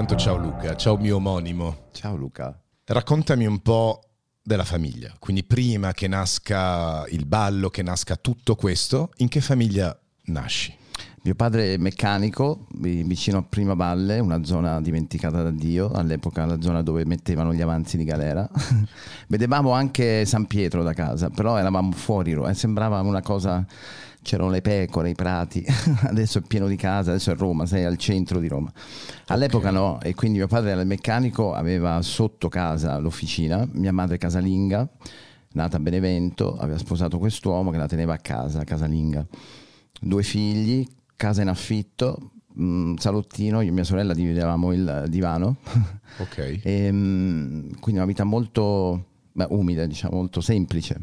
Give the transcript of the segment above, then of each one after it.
intanto ciao Luca, ciao mio omonimo. Ciao Luca. Raccontami un po' della famiglia, quindi prima che nasca il ballo, che nasca tutto questo, in che famiglia nasci? Mio padre è meccanico vicino a Prima Valle, una zona dimenticata da Dio, all'epoca la zona dove mettevano gli avanzi di galera. Vedevamo anche San Pietro da casa, però eravamo fuori, eh, sembrava una cosa c'erano le pecore, i prati, adesso è pieno di casa, adesso è Roma, sei al centro di Roma. All'epoca okay. no, e quindi mio padre era il meccanico, aveva sotto casa l'officina, mia madre casalinga, nata a Benevento, aveva sposato quest'uomo che la teneva a casa, casalinga. Due figli, casa in affitto, mh, salottino, io e mia sorella dividevamo il divano. Ok. e, mh, quindi una vita molto umile, diciamo, molto semplice,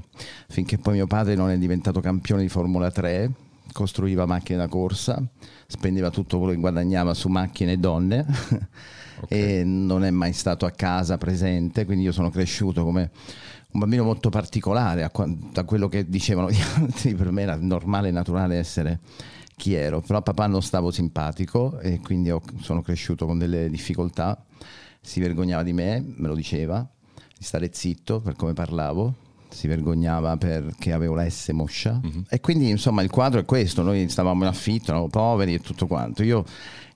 finché poi mio padre non è diventato campione di Formula 3, costruiva macchine da corsa, spendeva tutto quello che guadagnava su macchine e donne okay. e non è mai stato a casa presente, quindi io sono cresciuto come un bambino molto particolare da quello che dicevano gli altri, per me era normale e naturale essere chi ero, però a papà non stavo simpatico e quindi sono cresciuto con delle difficoltà, si vergognava di me, me lo diceva, di stare zitto per come parlavo, si vergognava perché avevo la S moscia uh-huh. e quindi insomma il quadro è questo, noi stavamo in affitto, eravamo poveri e tutto quanto. Io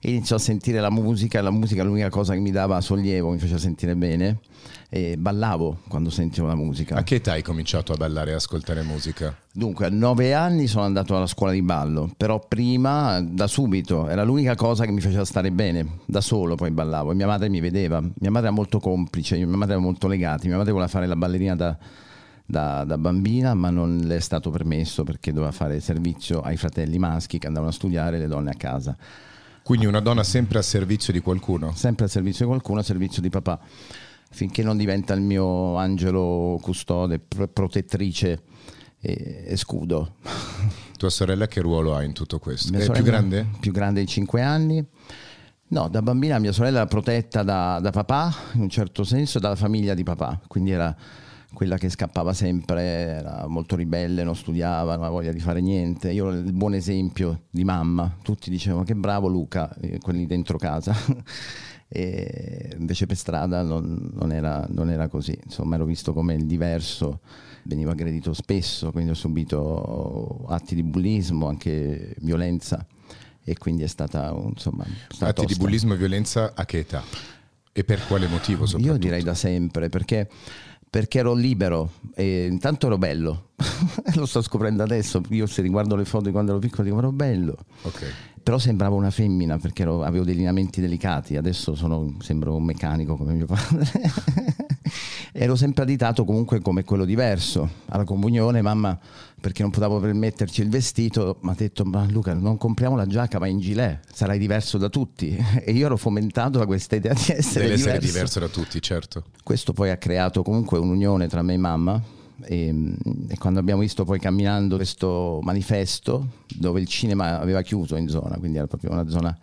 inizio a sentire la musica la musica è l'unica cosa che mi dava sollievo, mi faceva sentire bene e ballavo quando sentivo la musica. A che età hai cominciato a ballare e ascoltare musica? Dunque, a nove anni sono andato alla scuola di ballo, però prima, da subito, era l'unica cosa che mi faceva stare bene, da solo poi ballavo e mia madre mi vedeva. Mia madre era molto complice, mia madre era molto legata, mia madre voleva fare la ballerina da, da, da, bambina, ma non le è stato permesso perché doveva fare servizio ai fratelli maschi che andavano a studiare e le donne a casa. Quindi una donna sempre a servizio di qualcuno? Sempre a servizio di qualcuno, a servizio di papà finché non diventa il mio angelo custode, protettrice e, e scudo. Tua sorella che ruolo ha in tutto questo? Mia È più grande? Più grande di 5 anni. No, da bambina mia sorella era protetta da, da papà, in un certo senso, dalla famiglia di papà, quindi era quella che scappava sempre, era molto ribelle, non studiava, non aveva voglia di fare niente. Io ero il buon esempio di mamma, tutti dicevano che bravo Luca, eh, quelli dentro casa. e invece per strada non, non, era, non, era, così, insomma ero visto come il diverso, venivo aggredito spesso, quindi ho subito atti di bullismo, anche violenza e quindi è stata insomma... Stata atti tosta. di bullismo e violenza a che età? E per quale motivo Io direi da sempre, perché perché ero libero e intanto ero bello. Lo sto scoprendo adesso. Io se riguardo le foto di quando ero piccolo dico ero bello. Okay. Però sembrava una femmina perché ero, avevo dei lineamenti delicati. Adesso sono, sembro un meccanico come mio padre. ero sempre additato comunque come quello diverso. Alla comunione mamma, perché non potevo permetterci il vestito, mi ha detto ma Luca non compriamo la giacca ma in gilet, sarai diverso da tutti. E io ero fomentato da questa idea di essere Deve diverso. essere diverso da tutti, certo. Questo poi ha creato comunque un'unione tra me e mamma. E, e, quando abbiamo visto poi camminando questo manifesto dove il cinema aveva chiuso in zona, quindi era proprio una zona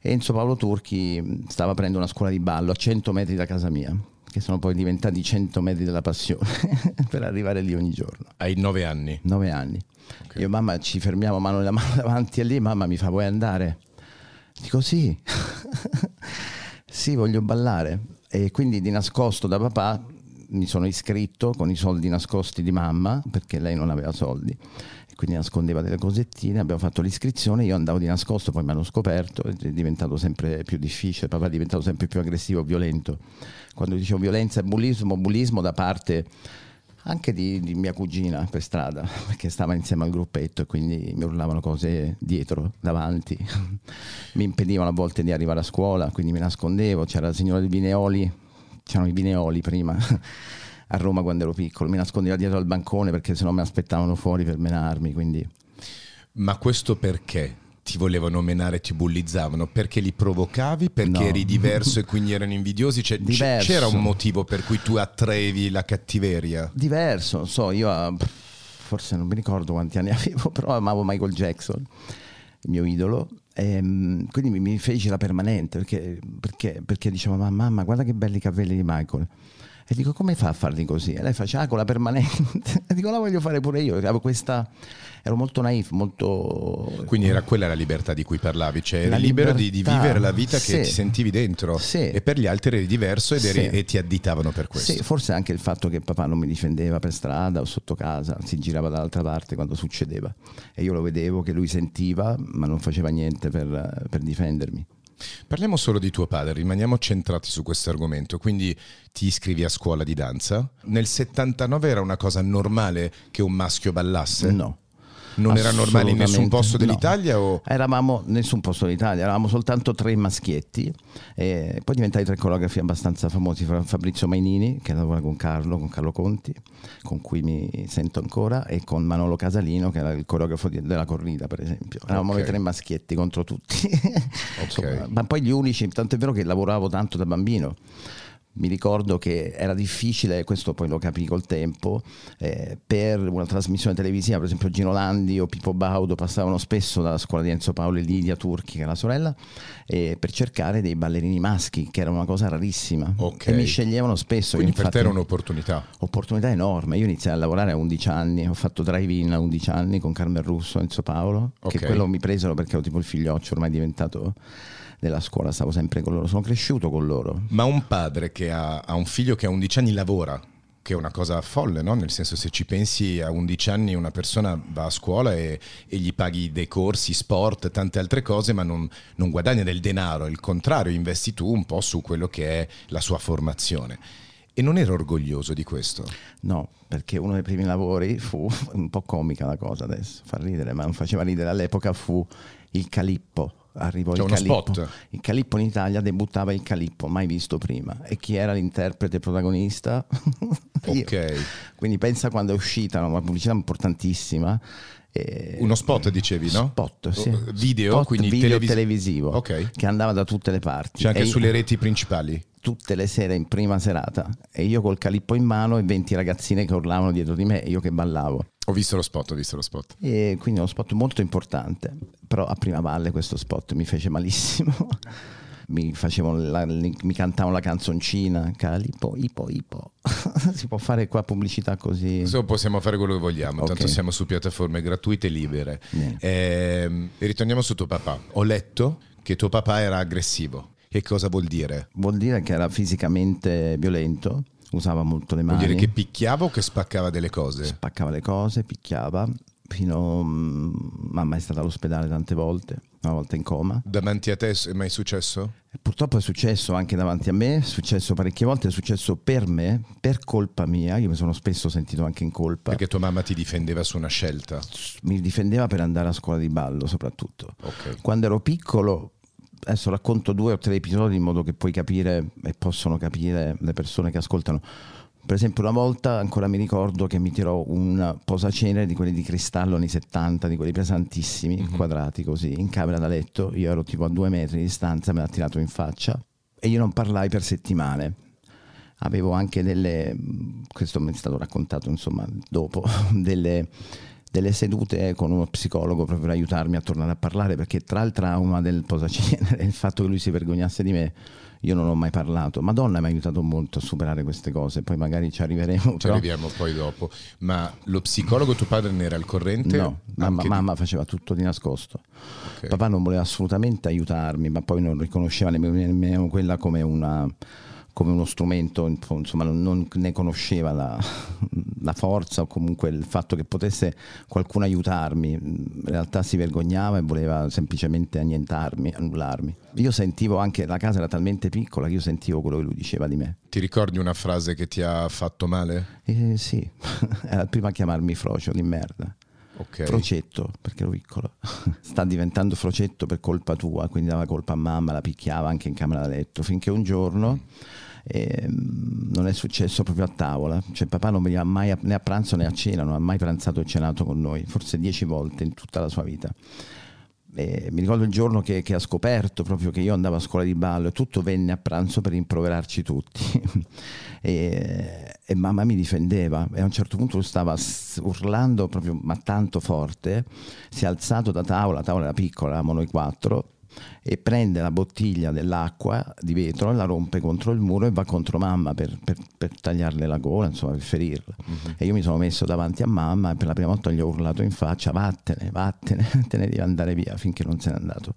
Enzo Paolo Turchi stava aprendo una scuola di ballo a 100 metri da casa mia che sono poi diventati 100 metri della passione per arrivare lì ogni giorno. Hai nove anni? Nove anni. Okay. Io mamma ci fermiamo mano nella mano davanti a lì, mamma mi fa vuoi andare? Dico sì, sì voglio ballare. E quindi di nascosto da papà mi sono iscritto con i soldi nascosti di mamma perché lei non aveva soldi quindi nascondeva delle cosettine, abbiamo fatto l'iscrizione, io andavo di nascosto, poi mi hanno scoperto, è diventato sempre più difficile, papà è diventato sempre più aggressivo, violento. Quando dicevo violenza e bullismo, bullismo da parte anche di, di, mia cugina per strada, perché stava insieme al gruppetto e quindi mi urlavano cose dietro, davanti, mi impedivano a volte di arrivare a scuola, quindi mi nascondevo, c'era la signora di Vineoli, c'erano i Vineoli prima a Roma quando ero piccolo, mi nascondeva dietro al bancone perché sennò mi aspettavano fuori per menarmi. Quindi... Ma questo perché? Ti volevano menare, ti bullizzavano perché li provocavi, perché no. eri diverso e quindi erano invidiosi? Cioè, c'era un motivo per cui tu attraevi la cattiveria? Diverso, non so, io forse non mi ricordo quanti anni avevo, però amavo Michael Jackson, il mio idolo, e, ehm, quindi mi, feci la permanente perché, perché, perché dicevo mamma guarda che belli capelli di Michael E dico, come fa a farli così? E lei faceva ah, con la permanente. e dico, la voglio fare pure io. Avevo questa ero molto naif, molto... Quindi era quella la libertà di cui parlavi, cioè eri libero di, di, vivere la vita sì. che ti sentivi dentro sì. e per gli altri eri diverso ed eri, sì. e ti additavano per questo. Sì, forse anche il fatto che papà non mi difendeva per strada o sotto casa, si girava dall'altra parte quando succedeva e io lo vedevo che lui sentiva ma non faceva niente per, per difendermi. Parliamo solo di tuo padre, rimaniamo centrati su questo argomento. Quindi ti iscrivi a scuola di danza. Nel 79 era una cosa normale che un maschio ballasse? No non era normale in nessun posto dell'Italia? No. O? Eravamo in nessun posto d'Italia, eravamo soltanto tre maschietti, e poi diventai tre coreografi abbastanza famosi, Fabrizio Mainini che lavora con Carlo, con Carlo Conti, con cui mi sento ancora, e con Manolo Casalino che era il coreografo della corrida per esempio. Eravamo okay. i tre maschietti contro tutti, okay. ma poi gli unici, tanto è vero che lavoravo tanto da bambino mi ricordo che era difficile, questo poi lo capì col tempo, eh, per una trasmissione televisiva, per esempio Gino Landi o Pippo Baudo passavano spesso dalla scuola di Enzo Paolo e Lidia Turchi, che è la sorella, eh, per cercare dei ballerini maschi, che era una cosa rarissima. Okay. E mi sceglievano spesso. Quindi infatti, per te era un'opportunità? Opportunità enorme. Io iniziai a lavorare a 11 anni, ho fatto drive-in a 11 anni con Carmen Russo e Enzo Paolo, okay. che quello mi presero perché ero tipo il figlioccio ormai diventato della scuola, stavo sempre con loro, sono cresciuto con loro. Ma un padre che ha, ha un figlio che a 11 anni lavora, che è una cosa folle, no? nel senso se ci pensi a 11 anni una persona va a scuola e, e gli paghi dei corsi, sport, tante altre cose, ma non, non guadagna del denaro, il contrario, investi tu un po' su quello che è la sua formazione. E non ero orgoglioso di questo? No, perché uno dei primi lavori fu, un po' comica la cosa adesso, fa ridere, ma non faceva ridere all'epoca, fu il calippo arrivò C'è il Calippo. Spot. Il Calippo in Italia debuttava il Calippo, mai visto prima. E chi era l'interprete protagonista? ok. Quindi pensa quando è uscita, una pubblicità importantissima. Uno spot dicevi, no? Spot, sì. Video, spot quindi video televis- televisivo okay. che andava da tutte le parti. C'è anche e sulle reti principali? Tutte le sere in prima serata. E io col calippo in mano e 20 ragazzine che urlavano dietro di me e io che ballavo. Ho visto lo spot, ho visto lo spot. E quindi è uno spot molto importante, però a prima valle questo spot mi fece malissimo. mi, la, mi cantavano la canzoncina, Calipo, Ipo, Ipo. si può fare qua pubblicità così? Adesso possiamo fare quello che vogliamo, okay. tanto siamo su piattaforme gratuite e libere. Eh, ritorniamo su tuo papà. Ho letto che tuo papà era aggressivo. Che cosa vuol dire? Vuol dire che era fisicamente violento usava molto le mani. Vuol dire che picchiava o che spaccava delle cose? Spaccava le cose, picchiava, fino... Mm, mamma è stata all'ospedale tante volte, una volta in coma. Davanti a te è mai successo? Purtroppo è successo anche davanti a me, è successo parecchie volte, è successo per me, per colpa mia, io mi sono spesso sentito anche in colpa. Perché tua mamma ti difendeva su una scelta? Mi difendeva per andare a scuola di ballo soprattutto. Okay. Quando ero piccolo adesso racconto due o tre episodi in modo che puoi capire e possono capire le persone che ascoltano. Per esempio, una volta ancora mi ricordo che mi tirò un posacenere di quelli di cristallo anni 70, di quelli pesantissimi, mm-hmm. quadrati così, in camera da letto. Io ero tipo a due metri di distanza, me l'ha tirato in faccia e io non parlai per settimane. Avevo anche delle, questo mi è stato raccontato insomma dopo, delle delle sedute con uno psicologo proprio per aiutarmi a tornare a parlare perché tra il trauma del posacenere e il fatto che lui si vergognasse di me io non ho mai parlato. Madonna mi ha aiutato molto a superare queste cose, poi magari ci arriveremo. Ci però... arriviamo poi dopo. Ma lo psicologo tuo padre ne era al corrente? No, mamma, di... mamma, faceva tutto di nascosto. Okay. Papà non voleva assolutamente aiutarmi, ma poi non riconosceva nemmeno quella come una come uno strumento, insomma non, ne conosceva la, la, forza o comunque il fatto che potesse qualcuno aiutarmi, in realtà si vergognava e voleva semplicemente annientarmi, annullarmi. Io sentivo anche, la casa era talmente piccola che io sentivo quello che lui diceva di me. Ti ricordi una frase che ti ha fatto male? Eh, sì, era prima a chiamarmi frocio di merda. Okay. Frocetto, perché ero piccolo. Sta diventando frocetto per colpa tua, quindi dava colpa a mamma, la picchiava anche in camera da letto, finché un giorno eh, non è successo proprio a tavola, cioè papà non veniva mai a, né a pranzo né a cena, non ha mai pranzato o cenato con noi, forse dieci volte in tutta la sua vita. E mi ricordo il giorno che, che, ha scoperto proprio che io andavo a scuola di ballo e tutto venne a pranzo per rimproverarci tutti. e, e, mamma mi difendeva e a un certo punto stava urlando proprio ma tanto forte, si è alzato da tavola, la tavola era piccola, eravamo noi quattro, e prende la bottiglia dell'acqua di vetro la rompe contro il muro e va contro mamma per, per, per tagliarle la gola, insomma per ferirla. Uh-huh. E io mi sono messo davanti a mamma e per la prima volta gli ho urlato in faccia vattene, vattene, te ne devi andare via finché non se n'è andato.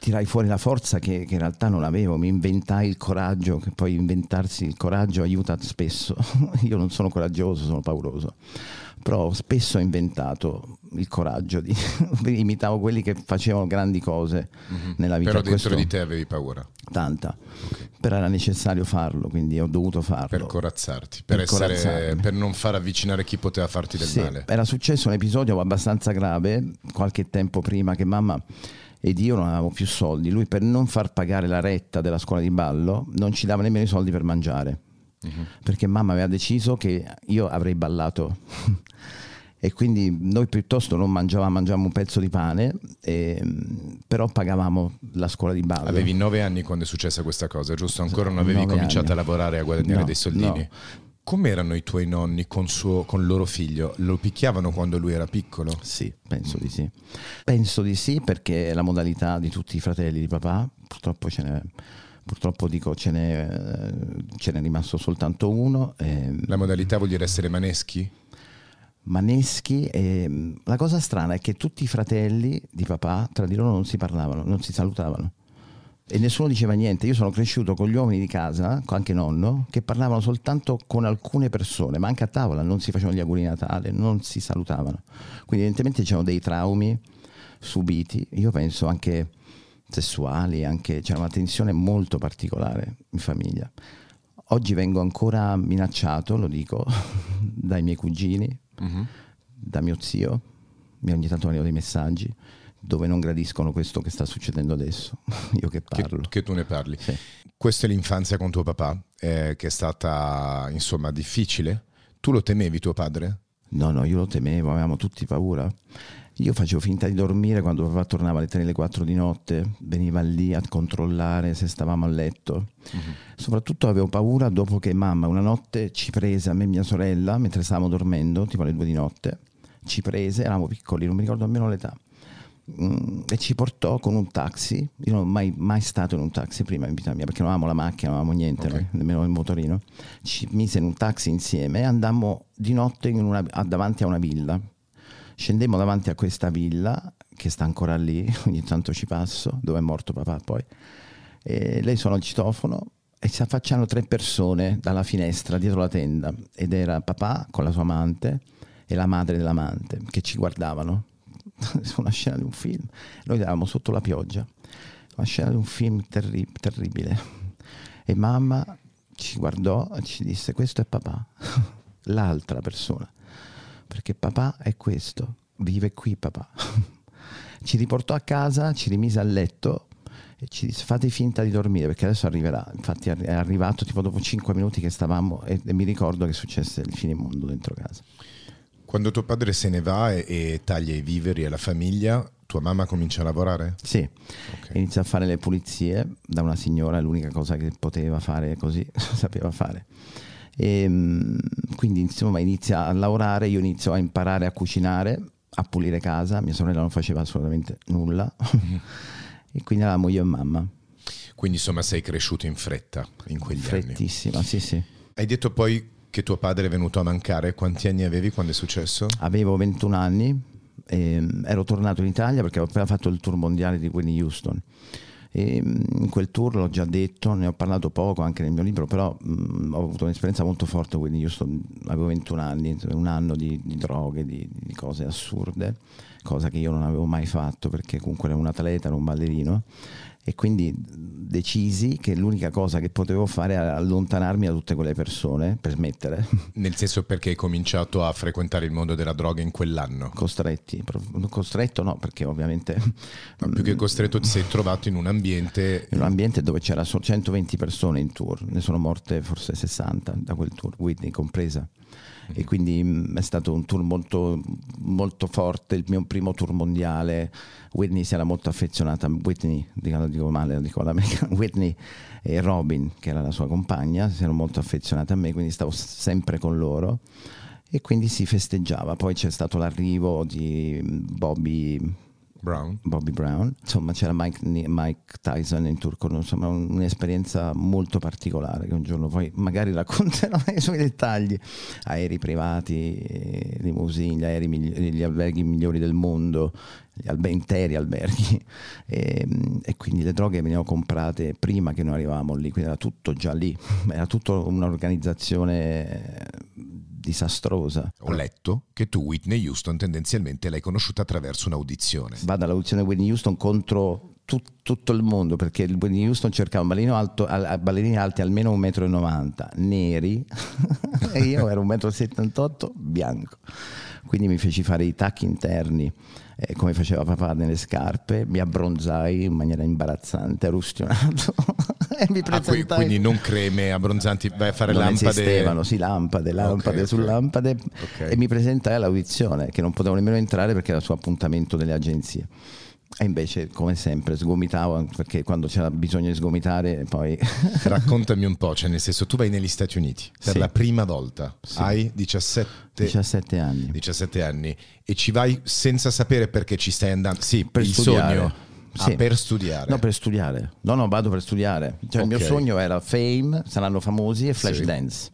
Tirai fuori la forza che, che in realtà non avevo, mi inventai il coraggio, che poi inventarsi il coraggio aiuta spesso. io non sono coraggioso, sono pauroso però ho spesso inventato il coraggio di imitavo quelli che facevano grandi cose mm-hmm. nella vita. Però dentro Questo, di te avevi paura? Tanta, okay. però era necessario farlo, quindi ho dovuto farlo. Per corazzarti, per, per, essere, per non far avvicinare chi poteva farti del sì, male. Era successo un episodio abbastanza grave qualche tempo prima che mamma ed io non avevamo più soldi. Lui per non far pagare la retta della scuola di ballo non ci dava nemmeno i soldi per mangiare. Uh-huh. Perché mamma aveva deciso che io avrei ballato e quindi noi piuttosto non mangiavamo, mangiavamo un pezzo di pane, e, però pagavamo la scuola di ballo. Avevi nove anni quando è successa questa cosa, giusto? Ancora non avevi cominciato anni. a lavorare a guadagnare no, dei soldini? No. Com'erano i tuoi nonni con, suo, con il loro figlio? Lo picchiavano quando lui era piccolo? Sì, penso di sì. Penso di sì perché è la modalità di tutti i fratelli di papà, purtroppo ce n'è purtroppo dico ce n'è, ce n'è rimasto soltanto uno. E... La modalità vuol dire essere maneschi? Maneschi e la cosa strana è che tutti i fratelli di papà tra di loro non si parlavano, non si salutavano e nessuno diceva niente. Io sono cresciuto con gli uomini di casa, anche nonno, che parlavano soltanto con alcune persone, ma anche a tavola non si facevano gli auguri di Natale, non si salutavano. Quindi evidentemente c'erano dei traumi subiti, io penso anche sessuali, anche c'era una tensione molto particolare in famiglia. Oggi vengo ancora minacciato, lo dico, dai miei cugini, uh-huh. da mio zio, mi ogni tanto arrivano dei messaggi dove non gradiscono questo che sta succedendo adesso, io che parlo. Che, che tu ne parli. Sì. Questa è l'infanzia con tuo papà, eh, che è stata insomma difficile. Tu lo temevi tuo padre? No, no, io lo temevo, avevamo tutti paura. Io facevo finta di dormire quando papà tornava alle 3 alle 4 di notte, veniva lì a controllare se stavamo a letto. Uh-huh. Soprattutto avevo paura dopo che mamma una notte ci prese, a me e mia sorella, mentre stavamo dormendo, tipo alle 2 di notte, ci prese, eravamo piccoli, non mi ricordo nemmeno l'età, mm, e ci portò con un taxi. Io non ho mai, mai stato in un taxi prima in vita mia perché non avevamo la macchina, non avevamo niente, okay. nemmeno il motorino. Ci mise in un taxi insieme e andammo di notte una, davanti a una villa Scendemmo davanti a questa villa che sta ancora lì, ogni tanto ci passo, dove è morto papà poi. E lei suona il citofono e si affacciano tre persone dalla finestra dietro la tenda ed era papà con la sua amante e la madre dell'amante che ci guardavano. una scena di un film. Noi eravamo sotto la pioggia, una scena di un film terri- terribile. E mamma ci guardò e ci disse: Questo è papà, l'altra persona perché papà è questo, vive qui papà. ci riportò a casa, ci rimise a letto e ci disse fate finta di dormire perché adesso arriverà. Infatti è arrivato tipo dopo 5 minuti che stavamo e, e mi ricordo che successe il fine mondo dentro casa. Quando tuo padre se ne va e, e taglia i viveri alla famiglia, tua mamma comincia a lavorare? Sì, okay. inizia a fare le pulizie da una signora, l'unica cosa che poteva fare così, sapeva fare. E, ehm, quindi insomma inizia a lavorare, io inizio a imparare a cucinare, a pulire casa, mia sorella non faceva assolutamente nulla e quindi eravamo io e mamma. Quindi insomma sei cresciuto in fretta in quegli Frettissima, anni. sì sì. Hai detto poi che tuo padre è venuto a mancare, quanti anni avevi quando è successo? Avevo 21 anni, ero tornato in Italia perché avevo appena fatto il tour mondiale di Winnie Houston e mm, in quel tour l'ho già detto, ne ho parlato poco anche nel mio libro, però mh, ho avuto un'esperienza molto forte, quindi io sto, avevo 21 anni, un anno di, di droghe, di, di, cose assurde, cosa che io non avevo mai fatto perché comunque ero un atleta, ero un ballerino e quindi decisi che l'unica cosa che potevo fare era allontanarmi da tutte quelle persone per smettere. Nel senso perché hai cominciato a frequentare il mondo della droga in quell'anno? Costretti, costretto no, perché ovviamente... Ma più che costretto ti sei trovato in un ambiente... In un ambiente dove c'era solo 120 persone in tour, ne sono morte forse 60 da quel tour, Whitney compresa e quindi mm, è stato un tour molto, molto forte, il mio primo tour mondiale. Whitney si era molto affezionata, Whitney, dico, dico male, dico l'americano, Whitney e Robin, che era la sua compagna, si erano molto affezionate a me, quindi stavo sempre con loro e quindi si festeggiava. Poi c'è stato l'arrivo di Bobby Brown. Bobby Brown. Insomma, c'era Mike, Mike Tyson in turco, insomma, un'esperienza molto particolare che un giorno poi magari racconterò i suoi dettagli. Aerei privati, limousine, gli, aerei, gli alberghi migliori del mondo, gli albe, interi alberghi. E, e, quindi le droghe venivano comprate prima che noi arrivavamo lì, quindi era tutto già lì, era tutta un'organizzazione disastrosa. Ho letto che tu Whitney Houston tendenzialmente l'hai conosciuta attraverso un'audizione. Vado all'audizione di Whitney Houston contro tut, tutto il mondo perché il Whitney Houston cercava un ballerino alto, ballerini alti almeno 1,90 m, neri e io ero 1,78 m, bianco. Quindi mi feci fare i tacchi interni eh, come faceva papà nelle scarpe, mi abbronzai in maniera imbarazzante, arustionato. e mi presentai. Ah, quindi non creme abbronzanti, vai a fare non lampade. esistevano, sì, lampade, lampade okay, su okay. lampade. Okay. E mi presentai all'audizione, che non potevo nemmeno entrare perché era su appuntamento delle agenzie. E invece, come sempre, sgomitavo perché quando c'era bisogno di sgomitare, poi. Raccontami un po', cioè, nel senso, tu vai negli Stati Uniti per sì. la prima volta, sì. hai 17... 17 anni. 17 anni e ci vai senza sapere perché ci stai andando. Sì, per il studiare. sogno. Ah, sì. Ah, per studiare? No, per studiare. No, no, vado per studiare. Cioè, okay. Il mio sogno era Fame, saranno famosi e Flashdance.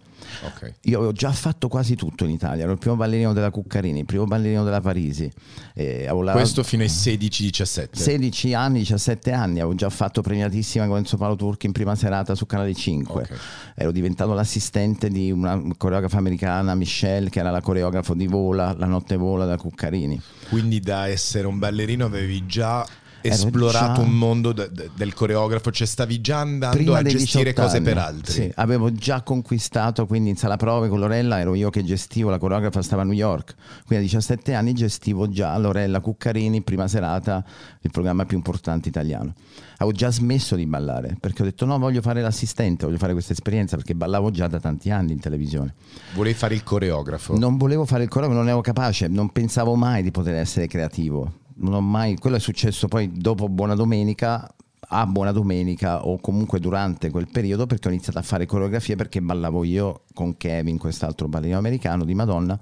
Okay. Io avevo già fatto quasi tutto in Italia, ero il primo ballerino della Cuccarini, il primo ballerino della Parisi. Eh, la... Questo fino ai 16-17? 16 anni, 17 anni, avevo già fatto premiatissima con Enzo Paolo Turchi in prima serata su Canale 5. Okay. Ero diventato l'assistente di una coreografa americana, Michelle, che era la coreografo di Vola, La notte vola da Cuccarini. Quindi da essere un ballerino avevi già esplorato già... un mondo de- de- del coreografo, cioè stavi già andando Prima a gestire cose anni, per altri. Sì, avevo già conquistato, quindi in sala prove con Lorella ero io che gestivo, la coreografa stava a New York, quindi a 17 anni gestivo già Lorella Cuccarini, prima serata, il programma più importante italiano. Avevo già smesso di ballare perché ho detto no, voglio fare l'assistente, voglio fare questa esperienza perché ballavo già da tanti anni in televisione. Volevi fare il coreografo? Non volevo fare il coreografo, non ero capace, non pensavo mai di poter essere creativo non ho mai, quello è successo poi dopo Buona Domenica, a Buona Domenica o comunque durante quel periodo perché ho iniziato a fare coreografie perché ballavo io con Kevin, quest'altro ballerino americano di Madonna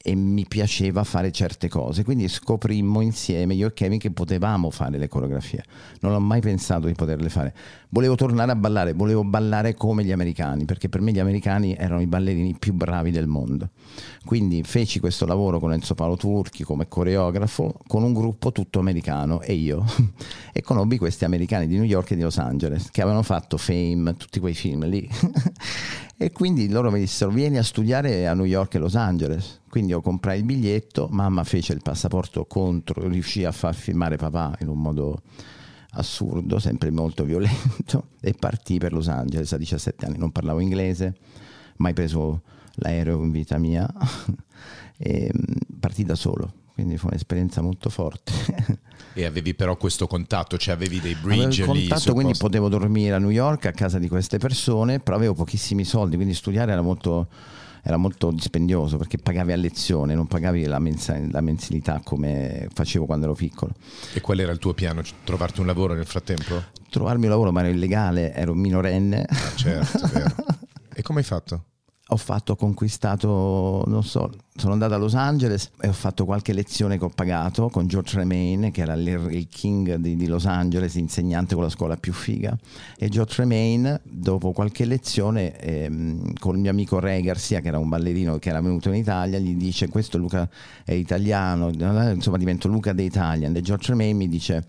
e mi piaceva fare certe cose. Quindi scoprimmo insieme, io e Kevin, che potevamo fare le coreografie. Non ho mai pensato di poterle fare. Volevo tornare a ballare, volevo ballare come gli americani, perché per me gli americani erano i ballerini più bravi del mondo. Quindi feci questo lavoro con Enzo Paolo Turchi come coreografo, con un gruppo tutto americano e io. e conobbi questi americani di New York e di Los Angeles, che avevano fatto Fame, tutti quei film lì. E quindi loro mi dissero vieni a studiare a New York e Los Angeles. Quindi io comprai il biglietto, mamma fece il passaporto contro, riuscì a far firmare papà in un modo assurdo, sempre molto violento, e partì per Los Angeles a 17 anni. Non parlavo inglese, mai preso l'aereo in vita mia, e mm, partì da solo quindi fu un'esperienza molto forte. e avevi però questo contatto, cioè avevi dei bridge avevo il contatto, quindi posto. potevo dormire a New York a casa di queste persone, però avevo pochissimi soldi, quindi studiare era molto, era molto dispendioso perché pagavi a lezione, non pagavi la, mensa, la, mensilità come facevo quando ero piccolo. E qual era il tuo piano? Trovarti un lavoro nel frattempo? Trovarmi un lavoro, ma ero illegale, ero minorenne. Ah, certo, vero. E come hai fatto? Ho fatto, ho conquistato, non so, sono andato a Los Angeles e ho fatto qualche lezione che ho pagato con George Remain, che era il king di, di, Los Angeles, insegnante con la scuola più figa. E George Remain, dopo qualche lezione, ehm, con il mio amico Ray Garcia, che era un ballerino che era venuto in Italia, gli dice: Questo Luca è italiano, insomma, divento Luca the Italian. E George Remain mi dice.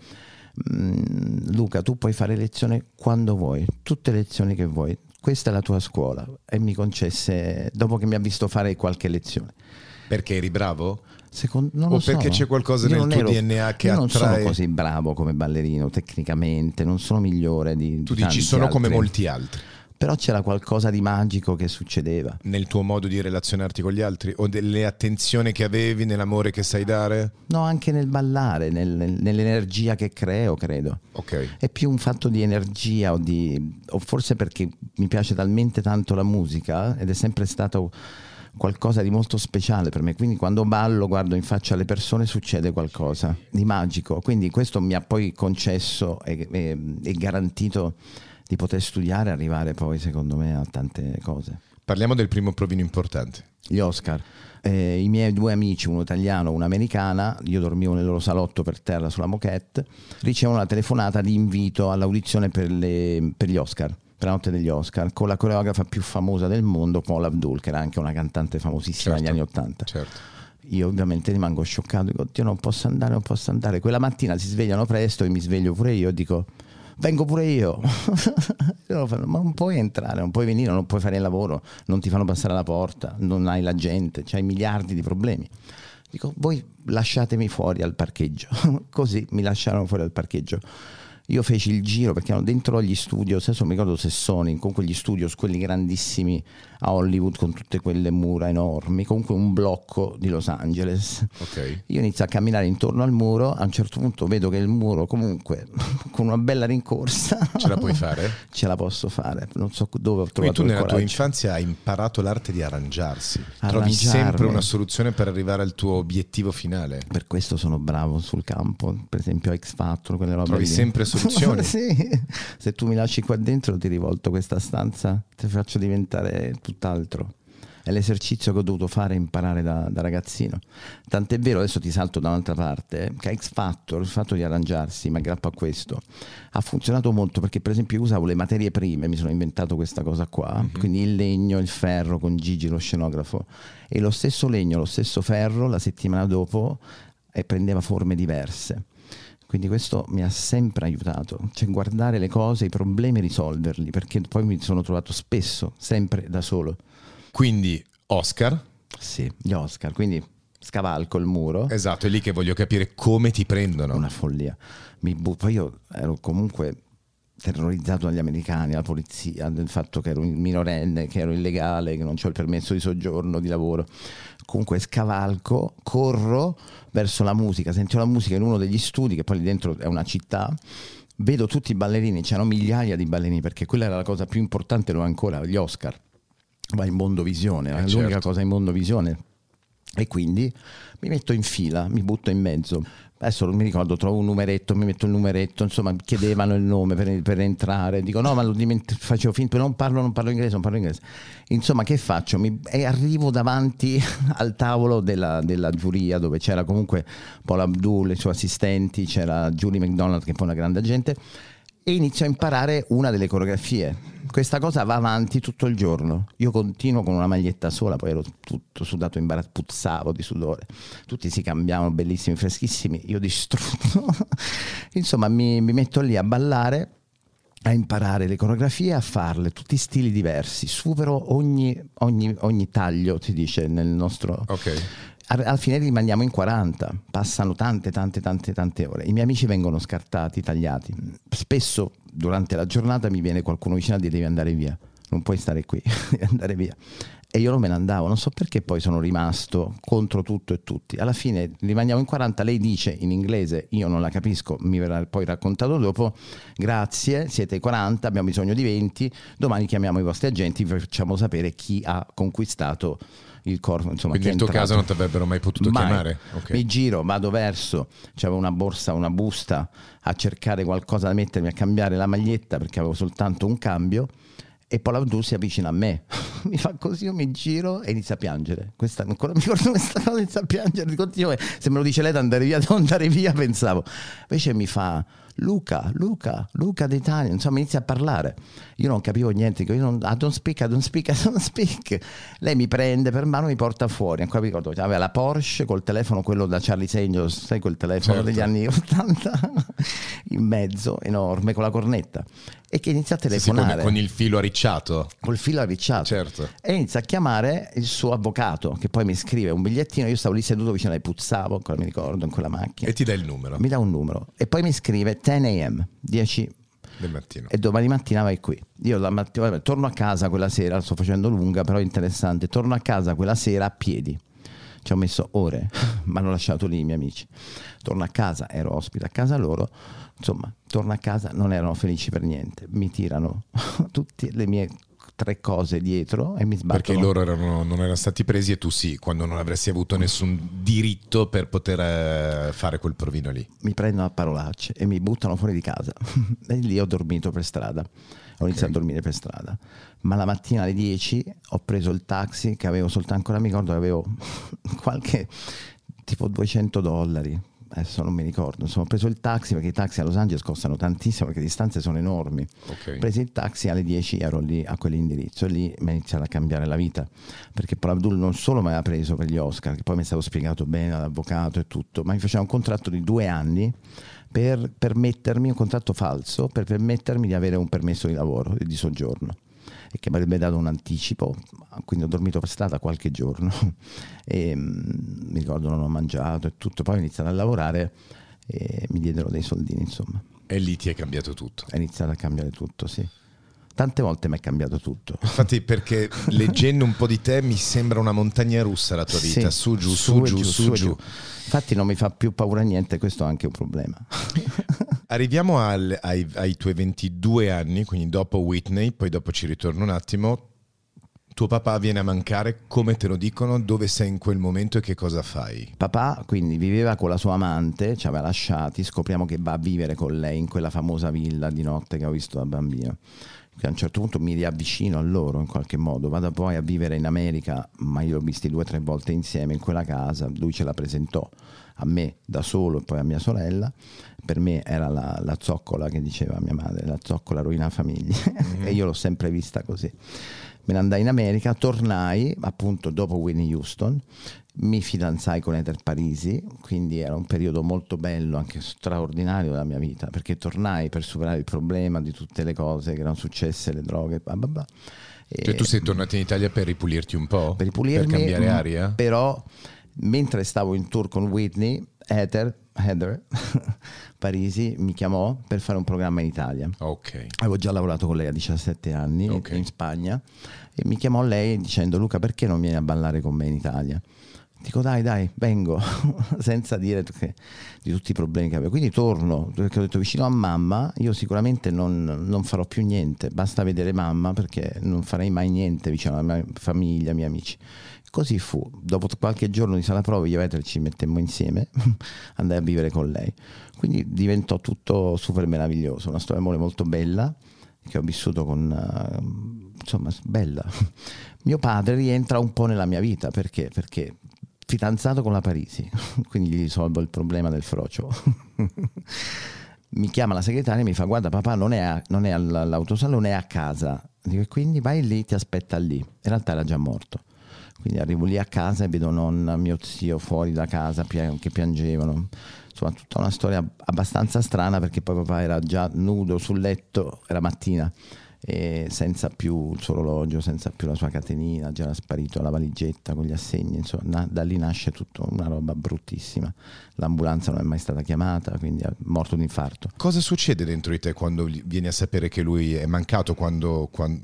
Mm, Luca, tu puoi fare lezione quando vuoi, tutte le lezioni che vuoi, questa è la tua scuola e mi concesse dopo che mi ha visto fare qualche lezione. Perché eri bravo? Secondo, non o lo perché so. c'è qualcosa io nel tuo ero, DNA che io non attrae... sono così bravo come ballerino tecnicamente, non sono migliore di Tu dici sono altri. come molti altri però c'era qualcosa di magico che succedeva. Nel tuo modo di relazionarti con gli altri o delle attenzioni che avevi, nell'amore che sai dare? No, anche nel ballare, nel, nell'energia che creo, credo. Ok. È più un fatto di energia o, di, o forse perché mi piace talmente tanto la musica ed è sempre stato qualcosa di molto speciale per me. Quindi quando ballo, guardo in faccia alle persone, succede qualcosa di magico. Quindi questo mi ha poi concesso e, e, e garantito di poter studiare e arrivare poi secondo me a tante cose. Parliamo del primo provino importante. Gli Oscar. Eh, I miei due amici, uno italiano e un'americana, io dormivo nel loro salotto per terra sulla moquette, ricevono una telefonata di invito all'audizione per, le, per gli Oscar per la notte degli Oscar con la coreografa più famosa del mondo, Paula Abdul, che era anche una cantante famosissima certo, negli anni Ottanta. Certo. Io ovviamente rimango scioccato, dico, Dio non posso andare, non posso andare. Quella mattina si svegliano presto e mi sveglio pure io e dico, vengo pure io. ma non puoi entrare, non puoi venire, non puoi fare il lavoro, non ti fanno passare la porta, non hai la gente, c'hai miliardi di problemi. Dico, voi lasciatemi fuori al parcheggio. Così mi lasciarono fuori al parcheggio io feci il giro perché erano dentro gli studios, adesso mi ricordo se sono, comunque gli studios, quelli grandissimi a Hollywood con tutte quelle mura enormi, comunque un blocco di Los Angeles. Okay. Io inizio a camminare intorno al muro, a un certo punto vedo che il muro comunque con una bella rincorsa... Ce la puoi fare? Ce la posso fare, non so dove ho trovato Quindi tu nella tua infanzia hai imparato l'arte di arrangiarsi, trovi sempre una soluzione per arrivare al tuo obiettivo finale. Per questo sono bravo sul campo, per esempio X Factor, quelle robe Trovi lì. sempre soluzioni. sì. Se tu mi lasci qua dentro ti rivolto questa stanza, ti faccio diventare tutt'altro. È l'esercizio che ho dovuto fare e imparare da, da, ragazzino. Tant'è vero, adesso ti salto da un'altra parte, che X Factor, il fatto di arrangiarsi, ma aggrappo a questo, ha funzionato molto perché per esempio io usavo le materie prime, mi sono inventato questa cosa qua, mm-hmm. quindi il legno, il ferro con Gigi lo scenografo, e lo stesso legno, lo stesso ferro la settimana dopo e prendeva forme diverse. Quindi questo mi ha sempre aiutato, cioè guardare le cose, i problemi e risolverli, perché poi mi sono trovato spesso, sempre da solo. Quindi Oscar? Sì, gli Oscar, quindi scavalco il muro. Esatto, è lì che voglio capire come ti prendono. Una follia. Mi bu- poi io ero comunque terrorizzato dagli americani, dalla polizia, del fatto che ero minorenne, che ero illegale, che non ho il permesso di soggiorno, di lavoro comunque scavalco, corro verso la musica, sento la musica in uno degli studi, che poi lì dentro è una città, vedo tutti i ballerini, c'erano migliaia di ballerini, perché quella era la cosa più importante, lo ancora, gli Oscar. Va in mondovisione, eh, l'unica certo. cosa in mondovisione. E quindi mi metto in fila, mi butto in mezzo adesso non mi ricordo, trovo un numeretto, mi metto il numeretto, insomma, chiedevano il nome per, per entrare, dico no, ma lo diment- facevo finto, non parlo, non parlo inglese, non parlo inglese. Insomma, che faccio? Mi, e arrivo davanti al tavolo della, della, giuria dove c'era comunque Paul Abdul, i suoi assistenti, c'era Julie McDonald che è una grande agente e inizio a imparare una delle coreografie. Questa cosa va avanti tutto il giorno. Io continuo con una maglietta sola, poi ero tutto sudato, imbarazzo, puzzavo di sudore. Tutti si cambiavano, bellissimi, freschissimi, io distrutto. Insomma, mi, mi metto lì a ballare a imparare le coreografie, a farle, tutti stili diversi, supero ogni, ogni, ogni taglio, si dice nel nostro... Okay alla fine rimaniamo in 40, passano tante, tante, tante, tante ore. I miei amici vengono scartati, tagliati. Spesso durante la giornata mi viene qualcuno vicino a dire devi andare via, non puoi stare qui, devi andare via. E io non me ne andavo, non so perché poi sono rimasto contro tutto e tutti. Alla fine rimaniamo in 40, lei dice in inglese, io non la capisco, mi verrà poi raccontato dopo, grazie, siete 40, abbiamo bisogno di 20, domani chiamiamo i vostri agenti, vi facciamo sapere chi ha conquistato il corpo. Insomma, Quindi nel tuo caso non ti avrebbero mai potuto mai. chiamare? Okay. Mi giro, vado verso, c'avevo una borsa, una busta a cercare qualcosa da mettermi a cambiare la maglietta perché avevo soltanto un cambio e poi l'Abdul si avvicina a me, mi fa così, io mi giro e inizia a piangere. Questa, ancora mi ricordo questa cosa, inizia a piangere, continuo, se me lo dice lei da andare via, devo andare via, pensavo. Invece mi fa, Luca, Luca, Luca d'Italia, insomma inizia a parlare. Io non capivo niente, io non, I don't speak, I don't speak, I don't speak. Lei mi prende per mano e mi porta fuori. Ancora mi ricordo, aveva la Porsche col telefono, quello da Charlie Angels, sai quel telefono certo. degli anni 80, in mezzo, enorme, con la cornetta e che inizia a telefonare. Sì, con, con, il filo arricciato. Col filo arricciato. Certo. E inizia a chiamare il suo avvocato, che poi mi scrive un bigliettino. Io stavo lì seduto vicino a lei, puzzavo, ancora mi ricordo, in quella macchina. E ti dà il numero. Mi dà un numero. E poi mi scrive 10 am, 10 del mattino. E domani mattina vai qui. Io la mattina, vabbè, torno a casa quella sera, sto facendo lunga, però interessante. Torno a casa quella sera a piedi. Ci ho messo ore, mi hanno lasciato lì i miei amici. Torno a casa, ero ospite a casa loro insomma, torno a casa, non erano felici per niente, mi tirano tutte le mie tre cose dietro e mi sbattono. Perché loro erano, non erano stati presi e tu sì, quando non avresti avuto nessun diritto per poter eh, fare quel provino lì. Mi prendono a parolacce e mi buttano fuori di casa. e lì ho dormito per strada. Ho iniziato okay. a dormire per strada. Ma la mattina alle 10 ho preso il taxi che avevo soltanto, ancora mi ricordo che avevo qualche tipo 200 dollari adesso non mi ricordo, insomma ho preso il taxi perché i taxi a Los Angeles costano tantissimo perché le distanze sono enormi. Okay. Ho preso il taxi alle 10 ero lì a quell'indirizzo e lì mi è iniziata a cambiare la vita perché Paul Abdul non solo mi aveva preso per gli Oscar, che poi mi è stato spiegato bene dall'avvocato e tutto, ma mi faceva un contratto di due anni per permettermi, un contratto falso, per permettermi di avere un permesso di lavoro e di soggiorno e che mi avrebbe dato un anticipo, quindi ho dormito per strada qualche giorno e mm, mi ricordo non ho mangiato e tutto, poi ho iniziato a lavorare e mi diedero dei soldini insomma. E lì ti è cambiato tutto? È iniziato a cambiare tutto, sì. Tante volte mi è cambiato tutto. Infatti, perché leggendo un po' di te mi sembra una montagna russa la tua vita, sì, su, giù, su, giù, su, giù. Infatti non mi fa più paura niente, questo è anche un problema. Arriviamo al, ai, ai, tuoi 22 anni, quindi dopo Whitney, poi dopo ci ritorno un attimo. Tuo papà viene a mancare, come te lo dicono, dove sei in quel momento e che cosa fai? Papà quindi viveva con la sua amante, ci aveva lasciati, scopriamo che va a vivere con lei in quella famosa villa di notte che ho visto da bambino. A un certo punto mi riavvicino a loro in qualche modo, vado poi a vivere in America, ma io l'ho visti due o tre volte insieme in quella casa, lui ce la presentò a me da solo e poi a mia sorella. Per me era la, la zoccola che diceva mia madre, la zoccola rovina famiglie mm-hmm. e io l'ho sempre vista così. Me ne andai in America, tornai appunto dopo Winnie Houston, mi fidanzai con Ether Parisi, quindi era un periodo molto bello, anche straordinario della mia vita, perché tornai per superare il problema di tutte le cose che erano successe, le droghe, bla bla bla. Cioè tu sei tornato in Italia per ripulirti un po'? Per ripulirmi, per cambiare aria? Però mentre stavo in tour con Whitney, Heather, Heather Parisi mi chiamò per fare un programma in Italia. Okay. Avevo già lavorato con lei a 17 anni okay. in Spagna e mi chiamò lei dicendo Luca perché non vieni a ballare con me in Italia? Dico dai dai, vengo, senza dire che, di tutti i problemi che avevo. Quindi torno, perché ho detto vicino a mamma, io sicuramente non, non, farò più niente, basta vedere mamma perché non farei mai niente vicino alla mia famiglia, ai miei amici. Così fu. Dopo qualche giorno di sala prova, io e Eter ci mettemmo insieme, andai a vivere con lei. Quindi diventò tutto super meraviglioso, una storia molto bella che ho vissuto con... Uh, insomma, bella. Mio padre rientra un po' nella mia vita, perché? Perché fidanzato con la Parisi, quindi gli risolvo il problema del frocio. mi chiama la segretaria e mi fa guarda papà non è, a, non è all'autosalone, è a casa. Dico, quindi vai lì, ti aspetta lì. In realtà era già morto. Quindi arrivo lì a casa e vedo nonna, mio zio fuori da casa che piangevano. Insomma, tutta una storia abbastanza strana perché poi papà era già nudo sul letto, era mattina senza più il suo orologio, senza più la sua catenina, già era sparito la valigetta con gli assegni, insomma, da lì nasce tutta una roba bruttissima. L'ambulanza non è mai stata chiamata, quindi è morto di infarto. Cosa succede dentro di te quando vieni a sapere che lui è mancato quando, quando,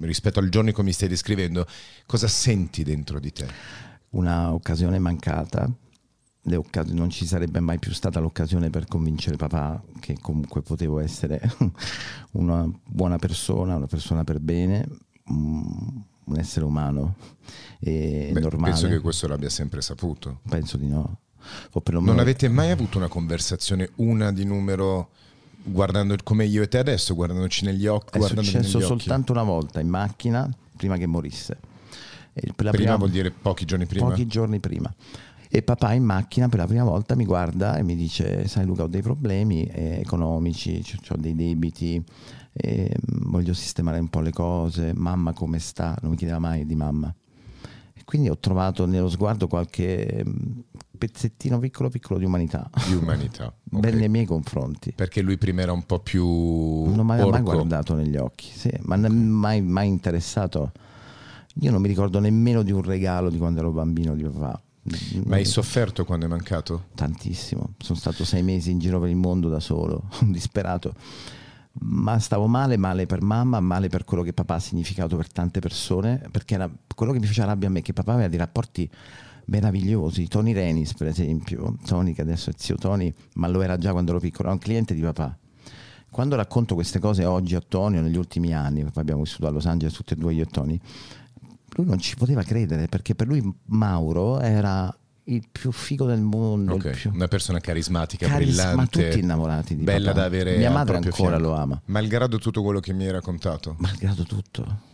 rispetto al giorno che mi stai descrivendo? Cosa senti dentro di te? Una occasione mancata occas- non ci sarebbe mai più stata l'occasione per convincere papà che comunque potevo essere una buona persona, una persona per bene, un essere umano e Beh, normale. Penso che questo l'abbia sempre saputo. Penso di no. Non avete mai avuto una conversazione, una di numero guardando come io e te adesso, guardandoci negli occhi? È successo soltanto una volta in macchina prima che morisse. prima, prima vuol dire pochi giorni prima? Pochi giorni prima. E papà in macchina per la prima volta mi guarda e mi dice, sai Luca ho dei problemi eh, economici, ho dei debiti, eh, voglio sistemare un po' le cose, mamma come sta? Non mi chiedeva mai di mamma. E quindi ho trovato nello sguardo qualche mm, pezzettino piccolo piccolo di umanità. Di umanità. Okay. nei miei confronti. Perché lui prima era un po' più... Non mi aveva mai guardato negli occhi, sì, ma non mi mai, mai interessato. Io non mi ricordo nemmeno di un regalo di quando ero bambino di papà ma hai sofferto quando è mancato? Tantissimo. Sono stato sei mesi in giro per il mondo da solo, disperato. Ma stavo male, male per mamma, male per quello che papà ha significato per tante persone, perché era quello che mi faceva rabbia a me, che papà aveva dei rapporti meravigliosi. Tony Renis, per esempio, Tony che adesso è zio Tony, ma lo era già quando ero piccolo, era un cliente di papà. quando racconto queste cose oggi a Tonio, negli ultimi anni, abbiamo vissuto a Los Angeles tutti e due io e Tony, lui non ci poteva credere perché per lui Mauro era il più figo del mondo. Okay. Più... Una persona carismatica, Caris- brillante. Ma tutti innamorati di Bella papà. da avere. Mia madre ancora fianco. lo ama. Malgrado tutto quello che mi hai raccontato. Malgrado tutto.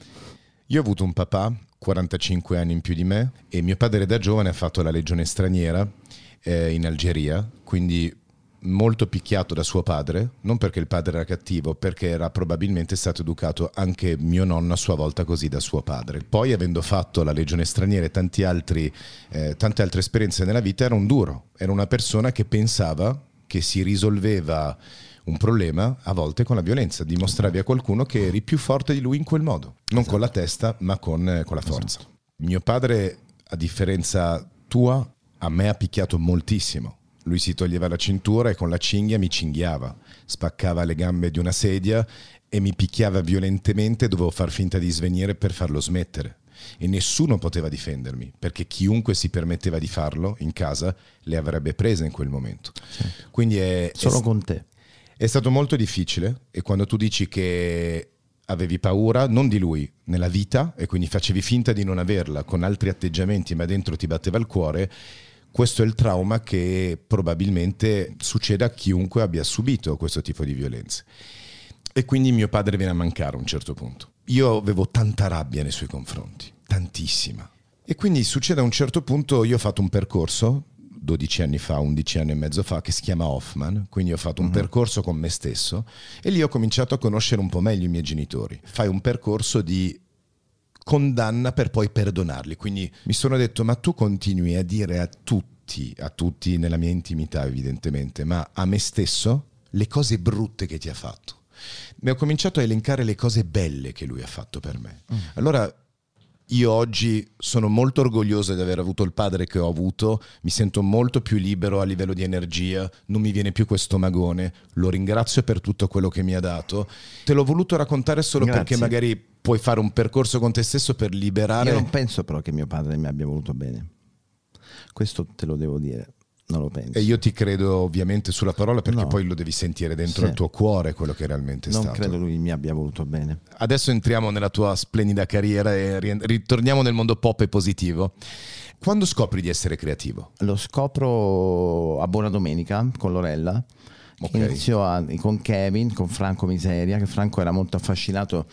Io ho avuto un papà, 45 anni in più di me, e mio padre da giovane ha fatto la legione straniera eh, in Algeria, quindi molto picchiato da suo padre, non perché il padre era cattivo, perché era probabilmente stato educato anche mio nonno a sua volta così da suo padre. Poi avendo fatto la legione straniera e altri, eh, tante altre esperienze nella vita, era un duro, era una persona che pensava che si risolveva un problema a volte con la violenza, dimostravi a qualcuno che eri più forte di lui in quel modo, non esatto. con la testa ma con, eh, con la forza. Esatto. Mio padre, a differenza tua, a me ha picchiato moltissimo lui si toglieva la cintura e con la cinghia mi cinghiava, spaccava le gambe di una sedia e mi picchiava violentemente, dovevo far finta di svenire per farlo smettere. E nessuno poteva difendermi, perché chiunque si permetteva di farlo in casa le avrebbe prese in quel momento. Sì. Quindi è, Solo è, con te. È stato molto difficile e quando tu dici che avevi paura non di lui nella vita e quindi facevi finta di non averla con altri atteggiamenti ma dentro ti batteva il cuore questo è il trauma che probabilmente succede a chiunque abbia subito questo tipo di violenze. E quindi mio padre viene a mancare a un certo punto. Io avevo tanta rabbia nei suoi confronti, tantissima. E quindi succede a un certo punto, io ho fatto un percorso 12 anni fa, 11 anni e mezzo fa, che si chiama Hoffman, quindi ho fatto un uh-huh. percorso con me stesso e lì ho cominciato a conoscere un po' meglio i miei genitori. Fai un percorso di condanna per poi perdonarli. Quindi mi sono detto, ma tu continui a dire a tutti, a tutti nella mia intimità evidentemente, ma a me stesso, le cose brutte che ti ha fatto. Mi ho cominciato a elencare le cose belle che lui ha fatto per me. Mm. Allora io oggi sono molto orgoglioso di aver avuto il padre che ho avuto, mi sento molto più libero a livello di energia, non mi viene più questo magone, lo ringrazio per tutto quello che mi ha dato. Te l'ho voluto raccontare solo Grazie. perché magari puoi fare un percorso con te stesso per liberare... Io non penso però che mio padre mi abbia voluto bene, questo te lo devo dire. Non lo penso. E io ti credo ovviamente sulla parola perché no. poi lo devi sentire dentro sì. il tuo cuore quello che realmente è non stato. Non credo lui mi abbia voluto bene. Adesso entriamo nella tua splendida carriera e ritorniamo nel mondo pop e positivo. Quando scopri di essere creativo? Lo scopro a Buona Domenica con Lorella. Okay. Inizio a, con Kevin, con Franco Miseria, che Franco era molto affascinato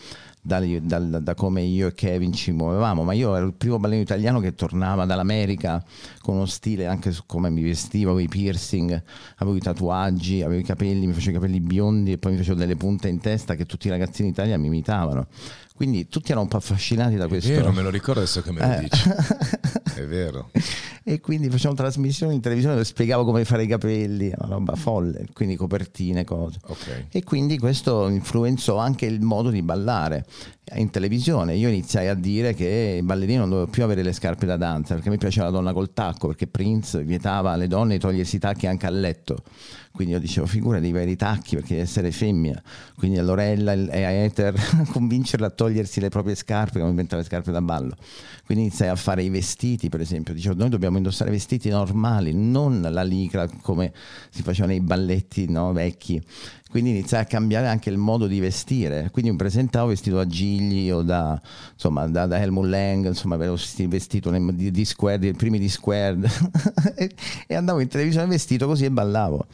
da, da, da, come io e Kevin ci muovevamo, ma io ero il primo ballerino italiano che tornava dall'America con uno stile anche su come mi vestivo, avevo i piercing, avevo i tatuaggi, avevo i capelli, mi facevo i capelli biondi e poi mi facevo delle punte in testa che tutti i ragazzini in Italia mi imitavano. Quindi tutti erano un po' affascinati da questo. È vero, me lo ricordo adesso che me lo eh. dici. È vero. e quindi facevo trasmissioni in televisione dove spiegavo come fare i capelli, una roba folle, quindi copertine, cose. Okay. E quindi questo influenzò anche il modo di ballare in televisione. Io iniziai a dire che il ballerino non doveva più avere le scarpe da danza perché mi piaceva la donna col tacco, perché Prince vietava alle donne di togliersi i tacchi anche a letto. Quindi io dicevo, figura di avere i tacchi perché essere femmina. Quindi a Lorella e a Ether convincerla a togliersi le proprie scarpe, come inventare le scarpe da ballo. Quindi iniziai a fare i vestiti, per esempio. Dicevo, noi dobbiamo indossare vestiti normali, non la licra come si faceva nei balletti no, vecchi quindi iniziai a cambiare anche il modo di vestire. Quindi mi presentavo vestito da Gigli o da, insomma, da, da Helmut Lang, insomma, avevo vestito di, di Squared, i primi di Squared, e andavo in televisione vestito così e ballavo.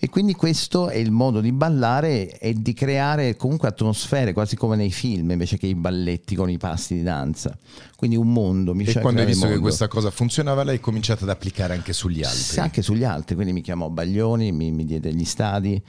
E quindi questo è il modo di ballare e di creare comunque atmosfere, quasi come nei film, invece che i balletti con i passi di danza. Quindi un mondo. Mi e quando hai visto che questa cosa funzionava, l'hai cominciato ad applicare anche sugli altri? Sì, anche sugli altri, quindi mi chiamò Baglioni, mi, mi diede gli stadi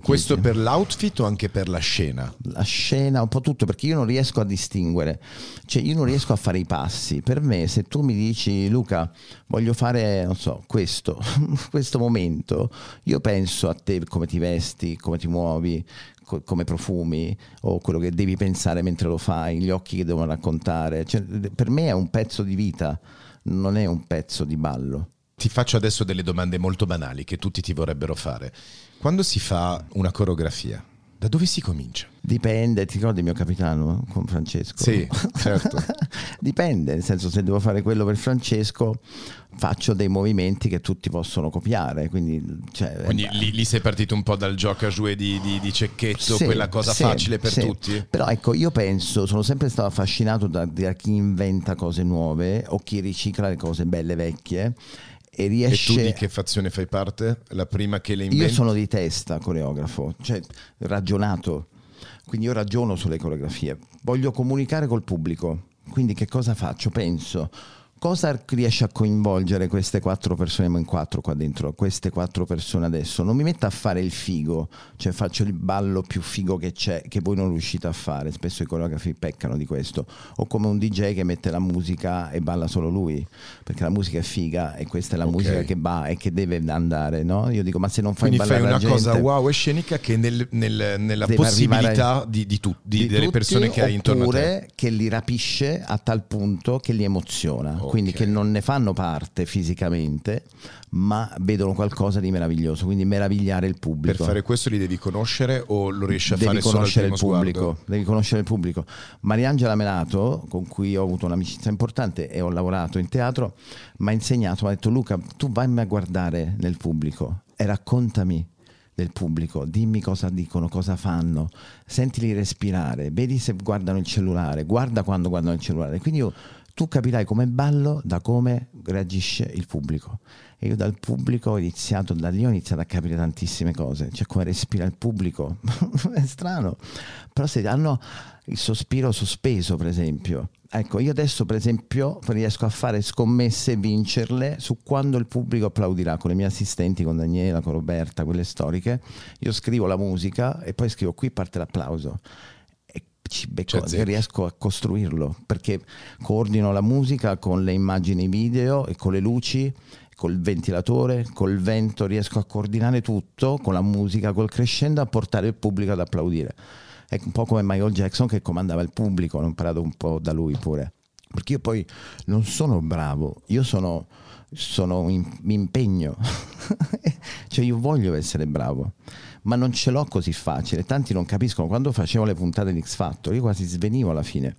questo per l'outfit o anche per la scena? La scena, un po' tutto, perché io non riesco a distinguere, cioè io non riesco a fare i passi. Per me, se tu mi dici Luca, voglio fare, non so, questo, questo momento, io penso a te come ti vesti, come ti muovi, co- come profumi o quello che devi pensare mentre lo fai, gli occhi che devono raccontare. Cioè, per me è un pezzo di vita, non è un pezzo di ballo. Ti faccio adesso delle domande molto banali che tutti ti vorrebbero fare. Quando si fa una coreografia, Da dove si comincia? Dipende, ti ricordi il mio capitano con Francesco? Sì, certo. Dipende, nel senso se devo fare quello per Francesco faccio dei movimenti che tutti possono copiare. Quindi, cioè, quindi lì, lì, sei partito un po' dal gioco a jouer di, di, di cecchetto, sì, quella cosa sì, facile per sì. tutti? Però ecco, io penso, sono sempre stato affascinato da, da chi inventa cose nuove o chi ricicla le cose belle vecchie e riesce... E tu di che fazione fai parte? La prima che le inventi? Io sono di testa coreografo, cioè ragionato, quindi io ragiono sulle coreografie, voglio comunicare col pubblico, quindi che cosa faccio? Penso Cosa riesce a coinvolgere queste quattro persone, in quattro qua dentro, queste quattro persone adesso? Non mi metto a fare il figo, cioè faccio il ballo più figo che c'è, che voi non riuscite a fare, spesso i coreografi peccano di questo, o come un DJ che mette la musica e balla solo lui, perché la musica è figa e questa è la okay. musica che va e che deve andare, no? Io dico, ma se non fai Quindi fai una gente, cosa wow e scenica che nel, nel, nella possibilità di, di, tu, di, di delle tutti, persone che hai intorno a te. Oppure che li rapisce a tal punto che li emoziona. Okay. Quindi che non ne fanno parte fisicamente, ma vedono qualcosa di meraviglioso, quindi meravigliare il pubblico. Per fare questo li devi conoscere o lo riesci a devi fare solo al il pubblico, sguardo? Devi conoscere il pubblico. Mariangela Melato, con cui ho avuto un'amicizia importante e ho lavorato in teatro, mi ha insegnato, mi ha detto Luca, tu vai a guardare nel pubblico e raccontami del pubblico, dimmi cosa dicono, cosa fanno, sentili respirare, vedi se guardano il cellulare, guarda quando guardano il cellulare. Quindi io tu capirai come ballo da come reagisce il pubblico. E io dal pubblico ho iniziato, da lì ho iniziato a capire tantissime cose, cioè come respira il pubblico. è strano. Però se hanno il sospiro sospeso, per esempio. Ecco, io adesso, per esempio, riesco a fare scommesse e vincerle su quando il pubblico applaudirà con le mie assistenti, con Daniela, con Roberta, quelle storiche. Io scrivo la musica e poi scrivo qui parte l'applauso ci becco, cioè, riesco a costruirlo perché coordino la musica con le immagini video e con le luci col ventilatore, col vento, riesco a coordinare tutto con la musica, col crescendo a portare il pubblico ad applaudire. È un po' come Michael Jackson che comandava il pubblico, ho imparato un po' da lui pure. Perché io poi non sono bravo, io sono, sono in, mi impegno, cioè io voglio essere bravo ma non ce l'ho così facile. Tanti non capiscono. Quando facevo le puntate di X Factor, io quasi svenivo alla fine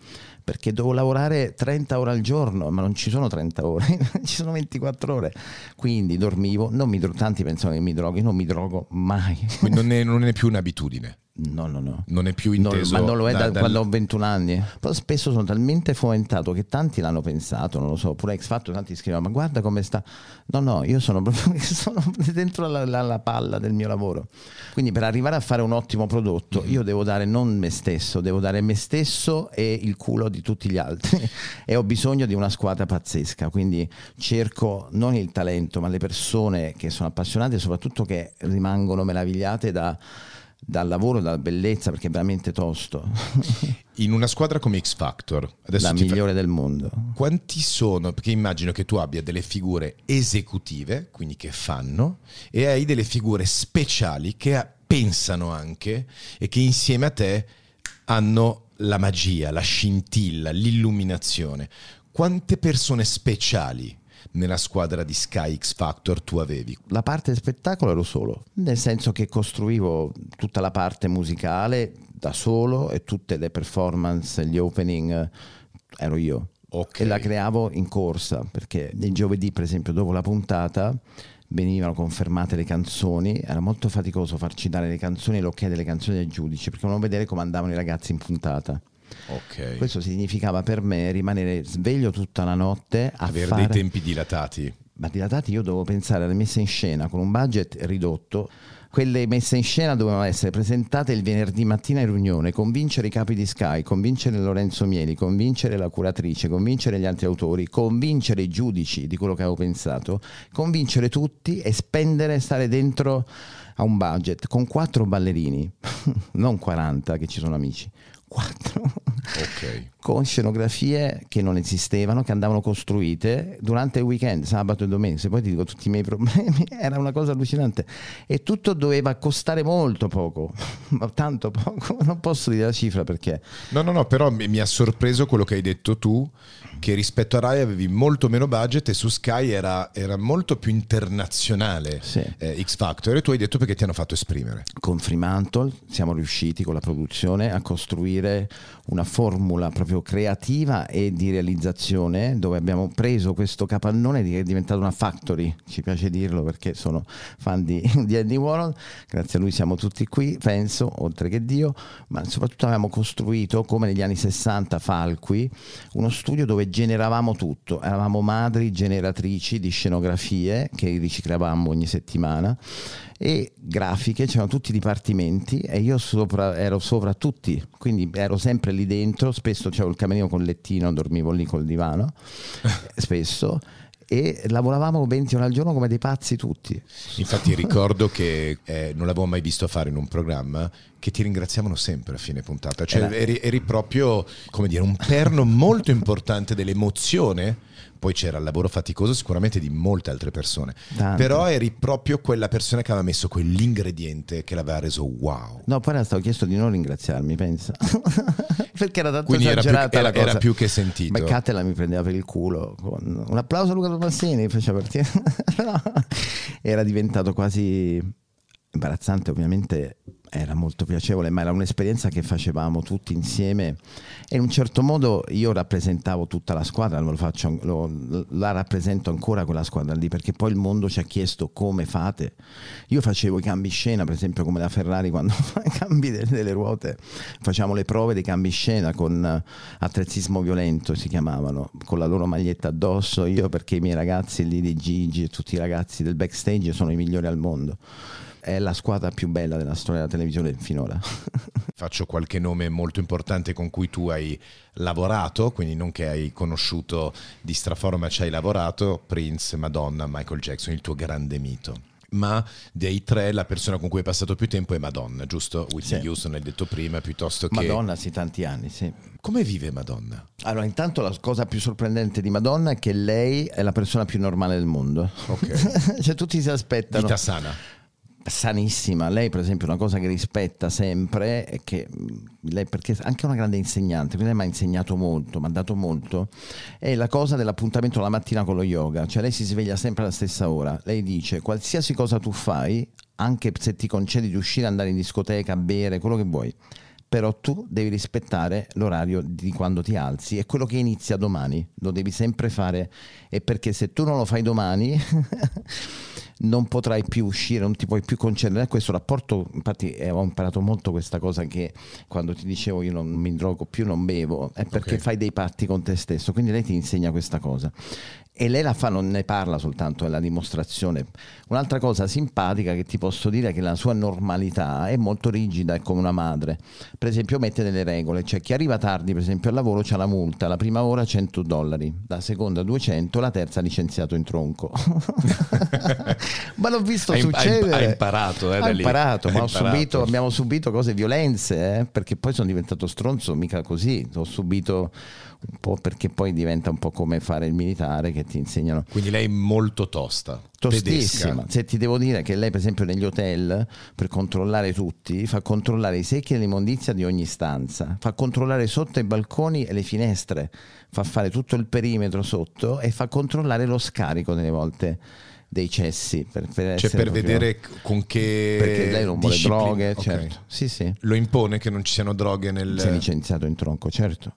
perché devo lavorare 30 ore al giorno, ma non ci sono 30 ore, ci sono 24 ore. Quindi dormivo, non mi tanti pensano che mi droghi, non mi drogo mai. Quindi non è, non è più un'abitudine. No, no, no. Non è più inteso. No, ma non lo è da, da quando ho 21 anni. Però spesso sono talmente fomentato che tanti l'hanno pensato, non lo so. Pure X Factor, tanti scrivono: Ma guarda come sta. No, no, io sono proprio sono dentro la, la, la, palla del mio lavoro. Quindi per arrivare a fare un ottimo prodotto, io devo dare non me stesso, devo dare me stesso e il culo di tutti gli altri. e ho bisogno di una squadra pazzesca. Quindi cerco non il talento, ma le persone che sono appassionate e soprattutto che rimangono meravigliate da dal lavoro, dalla bellezza, perché è veramente tosto. In una squadra come X Factor, la migliore fa... del mondo. Quanti sono? Perché immagino che tu abbia delle figure esecutive, quindi che fanno, e hai delle figure speciali che pensano anche e che insieme a te hanno la magia, la scintilla, l'illuminazione. Quante persone speciali nella squadra di Sky X Factor tu avevi? La parte spettacolo ero solo, nel senso che costruivo tutta la parte musicale da solo e tutte le performance, gli opening eh, ero io. Okay. E la creavo in corsa, perché il giovedì, per esempio, dopo la puntata venivano confermate le canzoni, era molto faticoso farci dare le canzoni e l'ok delle canzoni ai giudici, perché volevano vedere come andavano i ragazzi in puntata. Okay. Questo significava per me rimanere sveglio tutta la notte. Avere fare... dei tempi dilatati. Ma dilatati io dovevo pensare alle messe in scena con un budget ridotto. Quelle messe in scena dovevano essere presentate il venerdì mattina in riunione, convincere i capi di Sky, convincere Lorenzo Mieli, convincere la curatrice, convincere gli altri autori, convincere i giudici di quello che avevo pensato, convincere tutti e spendere, stare dentro a un budget con quattro ballerini, non 40 che ci sono amici, quattro okay. con scenografie che non esistevano, che andavano costruite durante il weekend, sabato e domenica. Se poi ti dico tutti i miei problemi, era una cosa allucinante. E tutto doveva costare molto poco, ma tanto poco. Non posso dire la cifra perché. No, no, no, però mi, mi ha sorpreso quello che hai detto tu che rispetto a Rai avevi molto meno budget e su Sky era, era molto più internazionale sì. eh, X Factor e tu hai detto perché ti hanno fatto esprimere. Con Fremantle siamo riusciti con la produzione a costruire una formula proprio creativa e di realizzazione dove abbiamo preso questo capannone che è diventato una factory, ci piace dirlo perché sono fan di, di Andy Warhol, grazie a lui siamo tutti qui, penso, oltre che Dio, ma soprattutto abbiamo costruito come negli anni 60 Falqui uno studio dove generavamo tutto, eravamo madri generatrici di scenografie che riciclavamo ogni settimana e grafiche, c'erano tutti i dipartimenti e io sopra, ero sopra tutti, quindi ero sempre lì dentro, spesso c'avevo il camerino con il lettino, dormivo lì col divano, spesso e lavoravamo 20 ore al giorno come dei pazzi tutti. Infatti ricordo che eh, non l'avevo mai visto fare in un programma che ti ringraziavano sempre a fine puntata, cioè eri, eri proprio come dire un perno molto importante dell'emozione poi c'era il lavoro faticoso sicuramente di molte altre persone, Tante. però eri proprio quella persona che aveva messo quell'ingrediente che l'aveva reso wow. No, poi era stato chiesto di non ringraziarmi, pensa. Perché era tanto Quindi esagerata era più, era, era più che sentito. Ma Catela mi prendeva per il culo un applauso a Luca Tomassini, faceva partire. Era diventato quasi imbarazzante ovviamente era molto piacevole, ma era un'esperienza che facevamo tutti insieme. E in un certo modo io rappresentavo tutta la squadra, lo faccio, lo, la rappresento ancora quella squadra lì perché poi il mondo ci ha chiesto come fate. Io facevo i cambi scena, per esempio come la Ferrari quando fa i cambi delle, delle ruote, facciamo le prove dei cambi scena con attrezzismo violento si chiamavano, con la loro maglietta addosso, io perché i miei ragazzi lì di Gigi e tutti i ragazzi del backstage sono i migliori al mondo è la squadra più bella della storia della televisione finora. Faccio qualche nome molto importante con cui tu hai lavorato, quindi non che hai conosciuto di straforma, ci hai lavorato, Prince, Madonna, Michael Jackson, il tuo grande mito ma dei tre la persona con cui hai passato più tempo è Madonna, giusto? Whitney sì. Houston hai detto prima, piuttosto che... Madonna, sì, tanti anni, sì. Come vive Madonna? Allora, intanto la cosa più sorprendente di Madonna è che lei è la persona più normale del mondo. Ok. cioè tutti si aspettano... Vita sana sanissima. Lei, per esempio, una cosa che rispetta sempre è che lei, perché anche una grande insegnante, quindi lei mi ha insegnato molto, mi ha dato molto, è la cosa dell'appuntamento la mattina con lo yoga. Cioè, lei si sveglia sempre alla stessa ora. Lei dice: qualsiasi cosa tu fai, anche se ti concedi di uscire, andare in discoteca, bere, quello che vuoi. Però tu devi rispettare l'orario di quando ti alzi e quello che inizia domani lo devi sempre fare. E perché se tu non lo fai domani, non potrai più uscire, non ti puoi più concedere. Questo rapporto, infatti eh, ho imparato molto questa cosa che quando ti dicevo io non mi drogo più, non bevo, è perché okay. fai dei patti con te stesso, quindi lei ti insegna questa cosa e lei la fa, non ne parla soltanto, è la dimostrazione. Un'altra cosa simpatica che ti posso dire è che la sua normalità è molto rigida, è come una madre. Per esempio mette delle regole, cioè chi arriva tardi per esempio al lavoro c'ha la multa, la prima ora 100 dollari, la seconda 200, la terza licenziato in tronco. ma l'ho visto hai, succedere. Hai imparato, eh, ha imparato, ma imparato. Subito, abbiamo subito cose violenze, eh, perché poi sono diventato stronzo, mica così, ho subito un po' perché poi diventa un po' come fare il militare che ti insegnano. Quindi lei è molto tosta. Tostissima. Tedesca. Se ti devo dire che lei, per esempio, negli hotel per controllare tutti, fa controllare i secchi e l'immondizia di ogni stanza, fa controllare sotto i balconi e le finestre, fa fare tutto il perimetro sotto e fa controllare lo scarico delle volte dei cessi per, per, cioè per vedere con che perché lei non vuole droghe okay. certo. Sì, sì. lo impone che non ci siano droghe nel si è licenziato in tronco certo.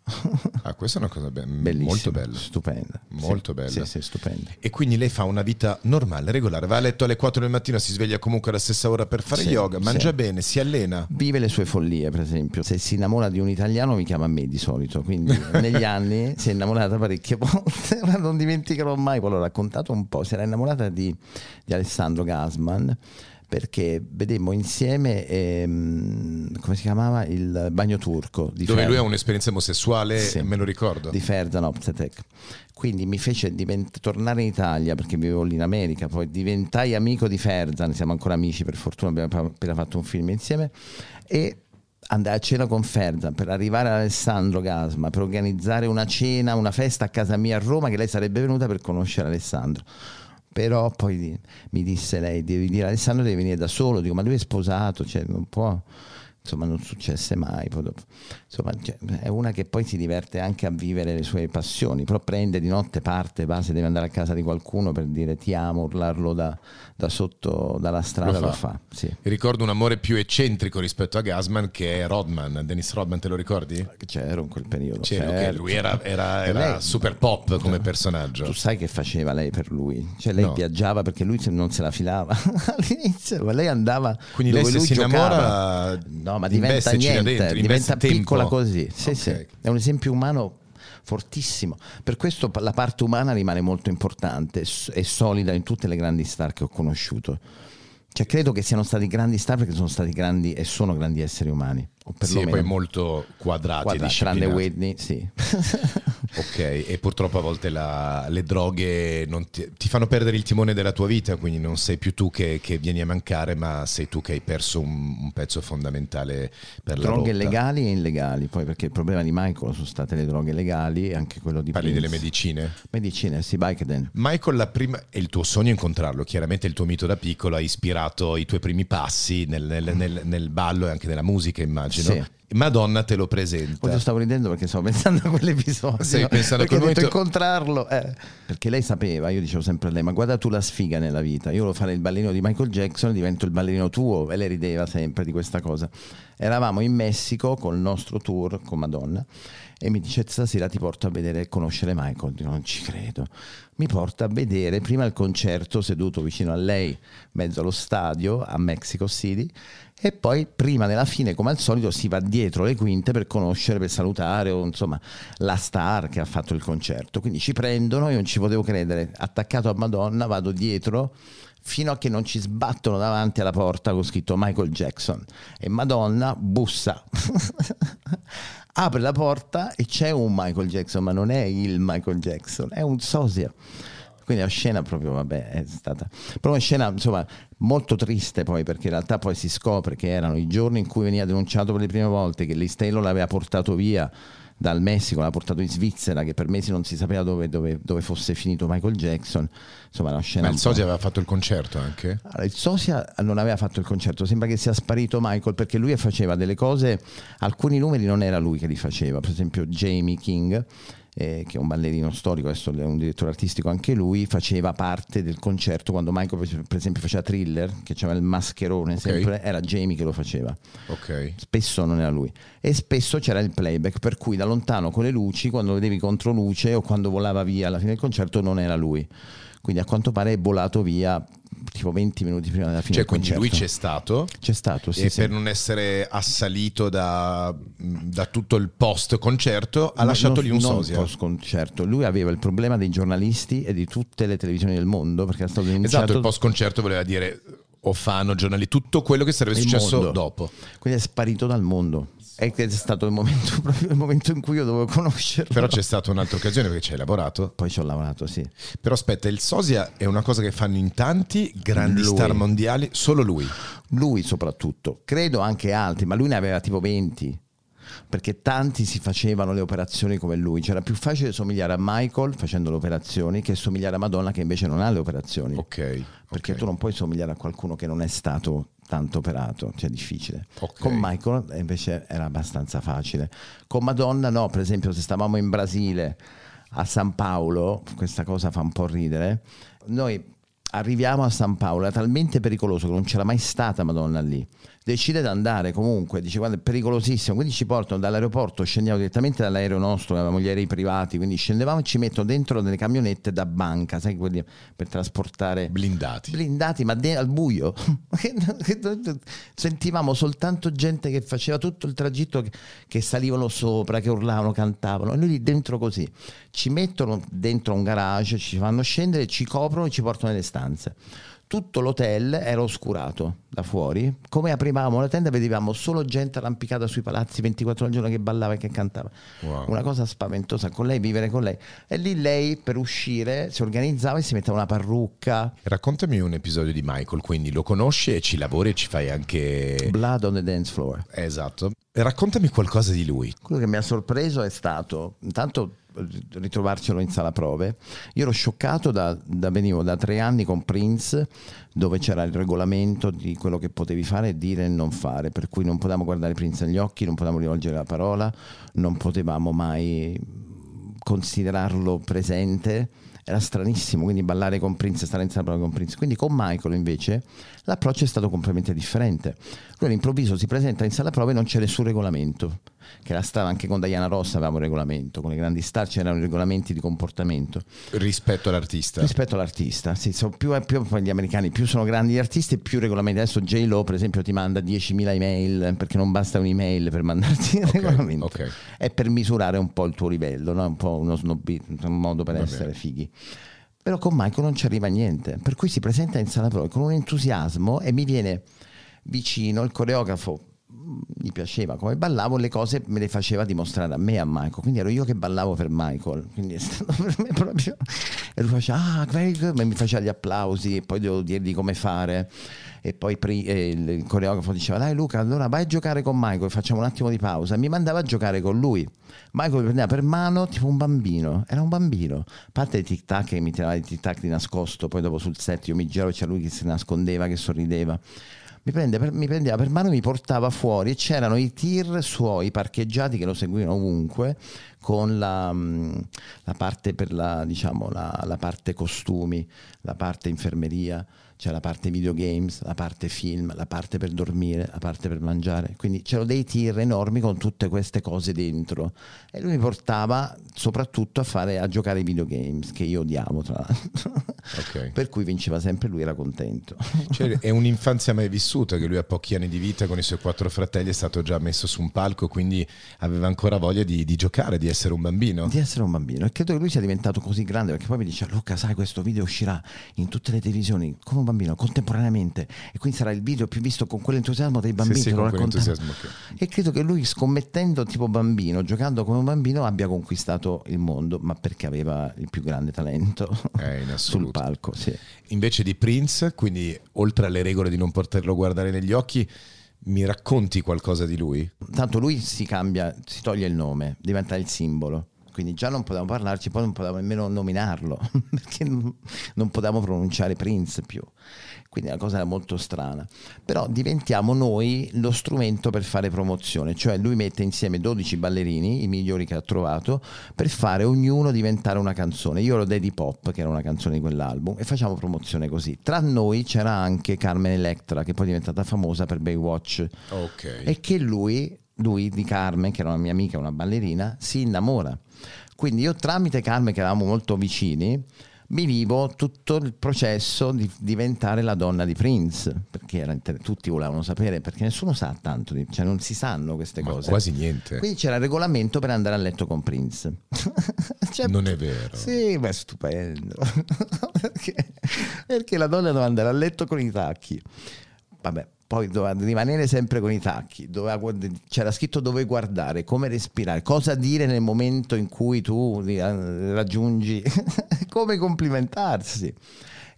Ah questa è una cosa be- molto bella. stupenda. Molto sì, bella. sì, sì, stupenda. E quindi lei fa una vita normale regolare. Va a letto alle 4 del mattino si sveglia comunque alla stessa ora per fare sì, yoga mangia sì. bene si allena. Vive le sue follie per esempio. Se si innamora di un italiano mi chiama a me di solito. Quindi negli anni si è innamorata parecchie volte non dimenticherò mai. Poi l'ho raccontato un po' si era innamorata di di, di Alessandro Gasman perché vedemmo insieme ehm, come si chiamava? Il bagno turco dove Fer- lui ha un'esperienza omosessuale sì, me lo ricordo. Di Ferdan Optetek quindi mi fece divent- tornare in Italia perché vivevo lì in America poi diventai amico di Ferzan siamo ancora amici per fortuna abbiamo appena fatto un film insieme e andai a cena con Ferzan per arrivare ad Alessandro Gasma per organizzare una cena, una festa a casa mia a Roma che lei sarebbe venuta per conoscere Alessandro però poi mi disse lei devi dire Alessandro devi venire da solo dico ma lui è sposato cioè non può insomma non successe mai. Insomma, cioè, è una che poi si diverte anche a vivere le sue passioni, però prende di notte parte, va se deve andare a casa di qualcuno per dire ti amo, urlarlo da, da sotto, dalla strada, lo fa. Lo fa sì. Ricordo un amore più eccentrico rispetto a Gasman che è Rodman, Dennis Rodman te lo ricordi? C'ero in quel periodo. C'ero, certo. lui era, era, era lei, super pop come personaggio. Tu sai che faceva lei per lui? Cioè lei no. viaggiava perché lui non se la filava all'inizio, ma lei andava Quindi dove lei lui si giocava. No, ma diventa niente, dentro, diventa piccola tempo. così. Sì, okay. sì. È un esempio umano fortissimo. Per questo la parte umana rimane molto importante e solida in tutte le grandi star che ho conosciuto. Cioè, credo che siano stati grandi star perché sono stati grandi e sono grandi esseri umani. O sì, poi molto quadrati Quadra, Tranne Whitney, sì. ok, e purtroppo a volte la, le droghe ti, ti, fanno perdere il timone della tua vita, quindi non sei più tu che, che vieni a mancare, ma sei tu che hai perso un, un pezzo fondamentale per droghe la Droghe legali e illegali, poi perché il problema di Michael sono state le droghe legali e anche quello di Parli Prince. delle medicine? Medicine, sì, Vicodin. Michael, la prima, è il tuo sogno incontrarlo, chiaramente il tuo mito da piccolo ha ispirato i tuoi primi passi nel, nel, nel, nel ballo e anche nella musica, immagino immagino. Sì. Madonna te lo presenta. Io stavo ridendo perché stavo pensando a quell'episodio. Sì, pensando perché ho momento... incontrarlo. Eh. Perché lei sapeva, io dicevo sempre a lei, ma guarda tu la sfiga nella vita. Io volevo fare il ballerino di Michael Jackson divento il ballerino tuo. E lei rideva sempre di questa cosa. Eravamo in Messico col nostro tour con Madonna e mi dice stasera ti porto a vedere e conoscere Michael. Io non ci credo. Mi porta a vedere prima il concerto seduto vicino a lei, mezzo allo stadio a Mexico City e poi prima della fine come al solito si va dietro le quinte per conoscere, per salutare o insomma la star che ha fatto il concerto. Quindi ci prendono, io non ci potevo credere, attaccato a Madonna vado dietro fino a che non ci sbattono davanti alla porta con scritto Michael Jackson e Madonna bussa. Apre la porta e c'è un Michael Jackson, ma non è il Michael Jackson, è un sosia. Quindi la scena proprio, vabbè, è stata... Però una scena, insomma, molto triste poi, perché in realtà poi si scopre che erano i giorni in cui veniva denunciato per le prime volte, che l'Istello l'aveva portato via dal Messico, l'ha portato in Svizzera, che per mesi non si sapeva dove, dove, dove fosse finito Michael Jackson. Insomma, la scena. Ma il Sosia aveva fatto il concerto anche? Allora, il Sosia non aveva fatto il concerto, sembra che sia sparito Michael perché lui faceva delle cose, alcuni numeri non era lui che li faceva, per esempio Jamie King eh, che è un ballerino storico, adesso è un direttore artistico anche lui, faceva parte del concerto quando Michael per esempio faceva thriller, che c'era il mascherone, okay. sempre, era Jamie che lo faceva. Okay. Spesso non era lui. E spesso c'era il playback, per cui da lontano con le luci, quando vedevi contro luce o quando volava via alla fine del concerto, non era lui. Quindi a quanto pare è volato via tipo 20 minuti prima della fine cioè, quindi lui c'è stato? C'è stato sì, e sì. per non essere assalito da, da tutto il post concerto ha no, lasciato non, lì un sosia. post concerto lui aveva il problema dei giornalisti e di tutte le televisioni del mondo perché era stato denunciato esatto il post concerto voleva dire o fanno giornali tutto quello che sarebbe successo mondo. dopo. Quindi è sparito dal mondo è stato il momento, proprio il momento in cui io dovevo conoscerlo. Però c'è stata un'altra occasione perché ci hai lavorato. Poi ci ho lavorato, sì. Però aspetta, il Sosia è una cosa che fanno in tanti grandi lui. star mondiali, solo lui. Lui soprattutto, credo anche altri, ma lui ne aveva tipo 20 perché tanti si facevano le operazioni come lui. C'era più facile somigliare a Michael facendo le operazioni che somigliare a Madonna che invece non ha le operazioni. Ok. Perché okay. tu non puoi somigliare a qualcuno che non è stato tanto operato, cioè difficile. Okay. Con Michael invece era abbastanza facile. Con Madonna no, per esempio se stavamo in Brasile a San Paolo, questa cosa fa un po' ridere, noi arriviamo a San Paolo, era talmente pericoloso che non c'era mai stata Madonna lì decide di andare comunque, dice guarda è pericolosissimo, quindi ci portano dall'aeroporto, scendiamo direttamente dall'aereo nostro, avevamo gli aerei privati, quindi scendevamo e ci mettono dentro delle camionette da banca, sai quelli per trasportare... Blindati. Blindati, ma de- al buio. Sentivamo soltanto gente che faceva tutto il tragitto che, che salivano sopra, che urlavano, cantavano, e noi lì dentro così. Ci mettono dentro un garage, ci fanno scendere, ci coprono e ci portano nelle stanze tutto l'hotel era oscurato da fuori. Come aprivamo la tenda vedevamo solo gente arrampicata sui palazzi 24 ore al giorno che ballava e che cantava. Wow. Una cosa spaventosa con lei, vivere con lei. E lì lei per uscire si organizzava e si metteva una parrucca. Raccontami un episodio di Michael, quindi lo conosci e ci lavori e ci fai anche... Blood on the dance floor. Esatto. Raccontami qualcosa di lui. Quello che mi ha sorpreso è stato, intanto ritrovarcelo in sala prove. Io ero scioccato da, da, venivo da tre anni con Prince, dove c'era il regolamento di quello che potevi fare dire e non fare, per cui non potevamo guardare Prince negli occhi, non potevamo rivolgere la parola, non potevamo mai considerarlo presente era stranissimo, quindi ballare con Prince, stare in sala con Prince. Quindi con Michael invece l'approccio è stato completamente differente. Lui all'improvviso si presenta in sala prove e non c'è nessun regolamento, che era stata anche con Diana Ross avevamo un regolamento, con le grandi star c'erano regolamenti di comportamento. Rispetto all'artista? Rispetto all'artista, sì, sono più, più gli americani più sono grandi gli artisti più regolamenti. Adesso J-Lo per esempio ti manda 10.000 email perché non basta un'email per mandarti il okay, regolamento. Okay. È per misurare un po' il tuo livello, no? un po' uno snobismo, un modo per Va essere bene. fighi. Però con Michael non ci arriva niente, per cui si presenta in sala con un entusiasmo e mi viene vicino il coreografo gli piaceva come ballavo, le cose me le faceva dimostrare a me, a Michael. Quindi ero io che ballavo per Michael. Quindi è stato per me proprio. E lui faceva, ah, very. E mi faceva gli applausi, e poi devo dirgli come fare. E poi il coreografo diceva, dai Luca, allora vai a giocare con Michael, facciamo un attimo di pausa. E mi mandava a giocare con lui. Michael mi prendeva per mano tipo un bambino, era un bambino. A parte i tic tac che mi tirava i tic tac di nascosto, poi dopo sul set io mi giravo e c'era lui che si nascondeva, che sorrideva mi, prende per, mi prendeva per mano e mi portava fuori e c'erano i tir suoi parcheggiati che lo seguivano ovunque con la, mm, la parte per la, diciamo, la, la parte costumi, la parte infermeria c'è la parte videogames, la parte film, la parte per dormire, la parte per mangiare. Quindi c'erano dei tir enormi con tutte queste cose dentro. E lui mi portava soprattutto a, fare, a giocare ai videogames, che io odiavo tra l'altro. Okay. per cui vinceva sempre lui, era contento. Cioè, è un'infanzia mai vissuta, che lui a pochi anni di vita con i suoi quattro fratelli è stato già messo su un palco, quindi aveva ancora voglia di, di giocare, di essere un bambino. Di essere un bambino. E credo che lui sia diventato così grande, perché poi mi dice, Luca, sai, questo video uscirà in tutte le televisioni come un bambino contemporaneamente e quindi sarà il video più visto con quell'entusiasmo dei bambini sì, sì, lo che... e credo che lui scommettendo tipo bambino giocando come un bambino abbia conquistato il mondo ma perché aveva il più grande talento eh, sul palco sì. invece di Prince quindi oltre alle regole di non poterlo guardare negli occhi mi racconti qualcosa di lui? Tanto lui si cambia, si toglie il nome, diventa il simbolo quindi già non potevamo parlarci, poi non potevamo nemmeno nominarlo, perché non potevamo pronunciare Prince più. Quindi la cosa era molto strana. Però diventiamo noi lo strumento per fare promozione, cioè lui mette insieme 12 ballerini, i migliori che ha trovato, per fare ognuno diventare una canzone. Io ero Daddy Pop, che era una canzone di quell'album, e facciamo promozione così. Tra noi c'era anche Carmen Electra, che poi è diventata famosa per Baywatch. Okay. E che lui lui di Carmen, che era una mia amica, una ballerina, si innamora. Quindi io tramite Carmen, che eravamo molto vicini, mi vivo tutto il processo di diventare la donna di Prince, perché inter- tutti volevano sapere, perché nessuno sa tanto, di, cioè non si sanno queste Ma cose. Quasi niente. Quindi c'era il regolamento per andare a letto con Prince. cioè, non è vero. Sì, ma è stupendo. perché, perché la donna doveva andare a letto con i tacchi. Vabbè, poi doveva rimanere sempre con i tacchi, doveva, c'era scritto dove guardare, come respirare, cosa dire nel momento in cui tu raggiungi, come complimentarsi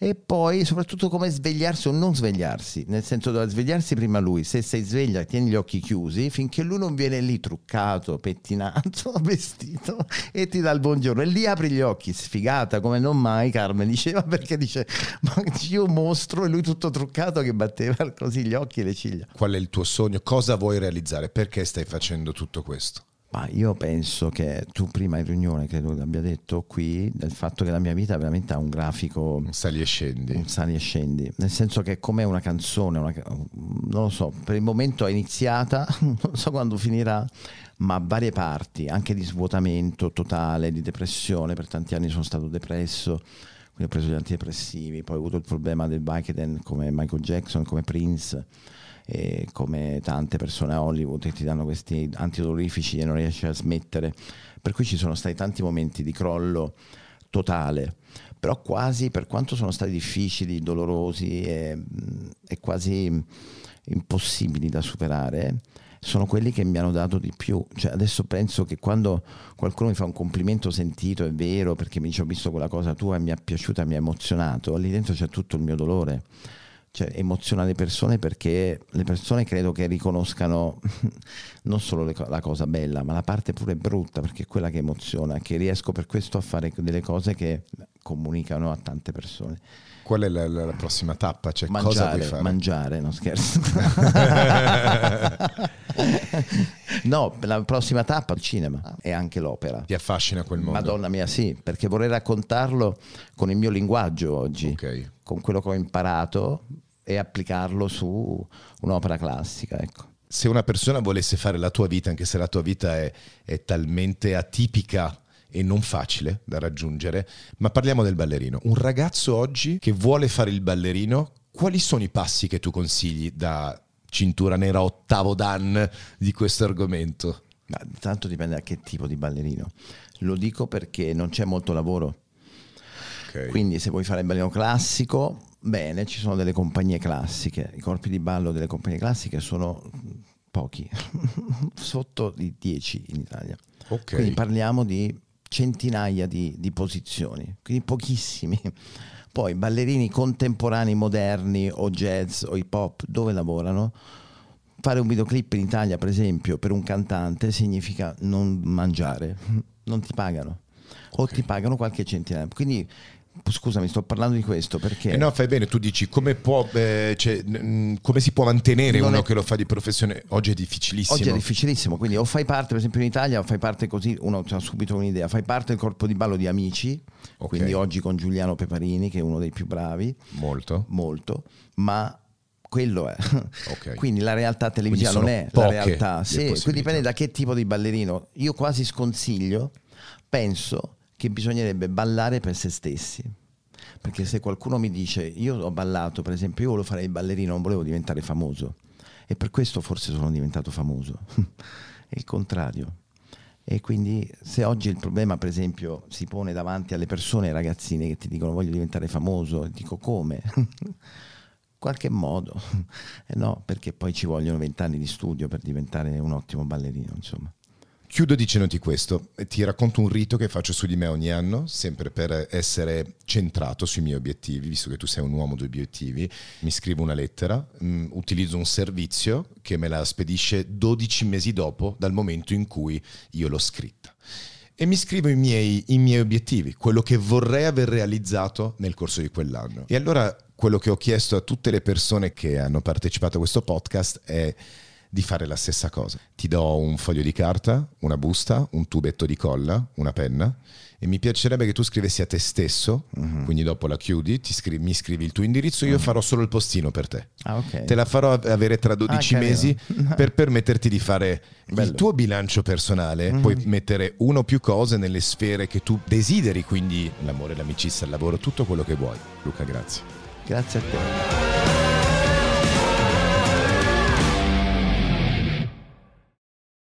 e poi soprattutto come svegliarsi o non svegliarsi, nel senso doveva svegliarsi prima lui, se sei sveglia tieni gli occhi chiusi finché lui non viene lì truccato, pettinato, vestito e ti dà il buongiorno e lì apri gli occhi, sfigata come non mai Carmen diceva perché dice ma io mostro e lui tutto truccato che batteva così gli occhi e le ciglia. Qual è il tuo sogno? Cosa vuoi realizzare? Perché stai facendo tutto questo? Ma io penso che tu prima in riunione, credo che abbia detto qui, del fatto che la mia vita veramente ha un grafico... Un sali e scendi. Un sali e scendi. Nel senso che come una canzone, una, non lo so, per il momento è iniziata, non so quando finirà, ma varie parti, anche di svuotamento totale, di depressione, per tanti anni sono stato depresso, quindi ho preso gli antidepressivi, poi ho avuto il problema del Vicodin come Michael Jackson, come Prince e come tante persone a Hollywood che ti danno questi antidolorifici e non riesci a smettere. Per cui ci sono stati tanti momenti di crollo totale, però quasi per quanto sono stati difficili, dolorosi e, e quasi impossibili da superare, sono quelli che mi hanno dato di più. Cioè, adesso penso che quando qualcuno mi fa un complimento sentito, è vero, perché mi dice ho visto quella cosa tua e mi è piaciuta, mi ha emozionato, lì dentro c'è tutto il mio dolore cioè, emoziona le persone perché le persone credo che riconoscano non solo le, la cosa bella, ma la parte pure brutta, perché è quella che emoziona, che riesco per questo a fare delle cose che comunicano a tante persone. Qual è la, la, prossima tappa? Cioè, mangiare, mangiare, non scherzo. no, la prossima tappa è il cinema e anche l'opera. Ti affascina quel mondo? Madonna mia, sì, perché vorrei raccontarlo con il mio linguaggio oggi, okay. con quello che ho imparato e applicarlo su un'opera classica. Ecco. Se una persona volesse fare la tua vita, anche se la tua vita è, è talmente atipica e non facile da raggiungere, ma parliamo del ballerino. Un ragazzo oggi che vuole fare il ballerino, quali sono i passi che tu consigli da cintura nera ottavo dan di questo argomento? Ma tanto dipende da che tipo di ballerino. Lo dico perché non c'è molto lavoro. Okay. Quindi se vuoi fare il ballerino classico, bene, ci sono delle compagnie classiche. I corpi di ballo delle compagnie classiche sono pochi, sotto i 10 in Italia. Okay. Quindi parliamo di centinaia di, di posizioni, quindi pochissimi. Poi ballerini contemporanei, moderni o jazz o hip hop, dove lavorano? Fare un videoclip in Italia, per esempio, per un cantante significa non mangiare, non ti pagano o okay. ti pagano qualche centinaia. Quindi Scusami, sto parlando di questo perché. Eh no, fai bene, tu dici come, può, eh, cioè, mh, come si può mantenere non uno è... che lo fa di professione? Oggi è difficilissimo. Oggi è difficilissimo, quindi o fai parte, per esempio in Italia, o fai parte così, uno ha subito un'idea, fai parte del corpo di ballo di Amici, okay. quindi oggi con Giuliano Peparini, che è uno dei più bravi. Molto. Molto, ma quello è. Okay. quindi la realtà televisiva non è la realtà. Sì, quindi dipende da che tipo di ballerino. Io quasi sconsiglio, penso che bisognerebbe ballare per se stessi. Perché se qualcuno mi dice io ho ballato, per esempio, io volevo fare il ballerino, non volevo diventare famoso. E per questo forse sono diventato famoso. è il contrario. E quindi se oggi il problema, per esempio, si pone davanti alle persone, ai ragazzini che ti dicono voglio diventare famoso, dico come? qualche modo. Eh no, perché poi ci vogliono vent'anni di studio per diventare un ottimo ballerino, insomma. Chiudo dicendoti questo, ti racconto un rito che faccio su di me ogni anno, sempre per essere centrato sui miei obiettivi, visto che tu sei un uomo di obiettivi, mi scrivo una lettera, mh, mm, utilizzo un servizio che me la spedisce 12 mesi dopo dal momento in cui io l'ho scritta. E mi scrivo i miei, i miei obiettivi, quello che vorrei aver realizzato nel corso di quell'anno. E allora quello che ho chiesto a tutte le persone che hanno partecipato a questo podcast è di fare la stessa cosa. Ti do un foglio di carta, una busta, un tubetto di colla, una penna e mi piacerebbe che tu scrivessi a te stesso, uh-huh. quindi dopo la chiudi, scrivi, mi scrivi il tuo indirizzo, io uh-huh. farò solo il postino per te. Ah, okay. Te la farò avere tra 12 ah, mesi per permetterti di fare Bello. il tuo bilancio personale, uh-huh. puoi mettere uno o più cose nelle sfere che tu desideri, quindi l'amore, l'amicizia, il lavoro, tutto quello che vuoi. Luca, grazie. Grazie a te.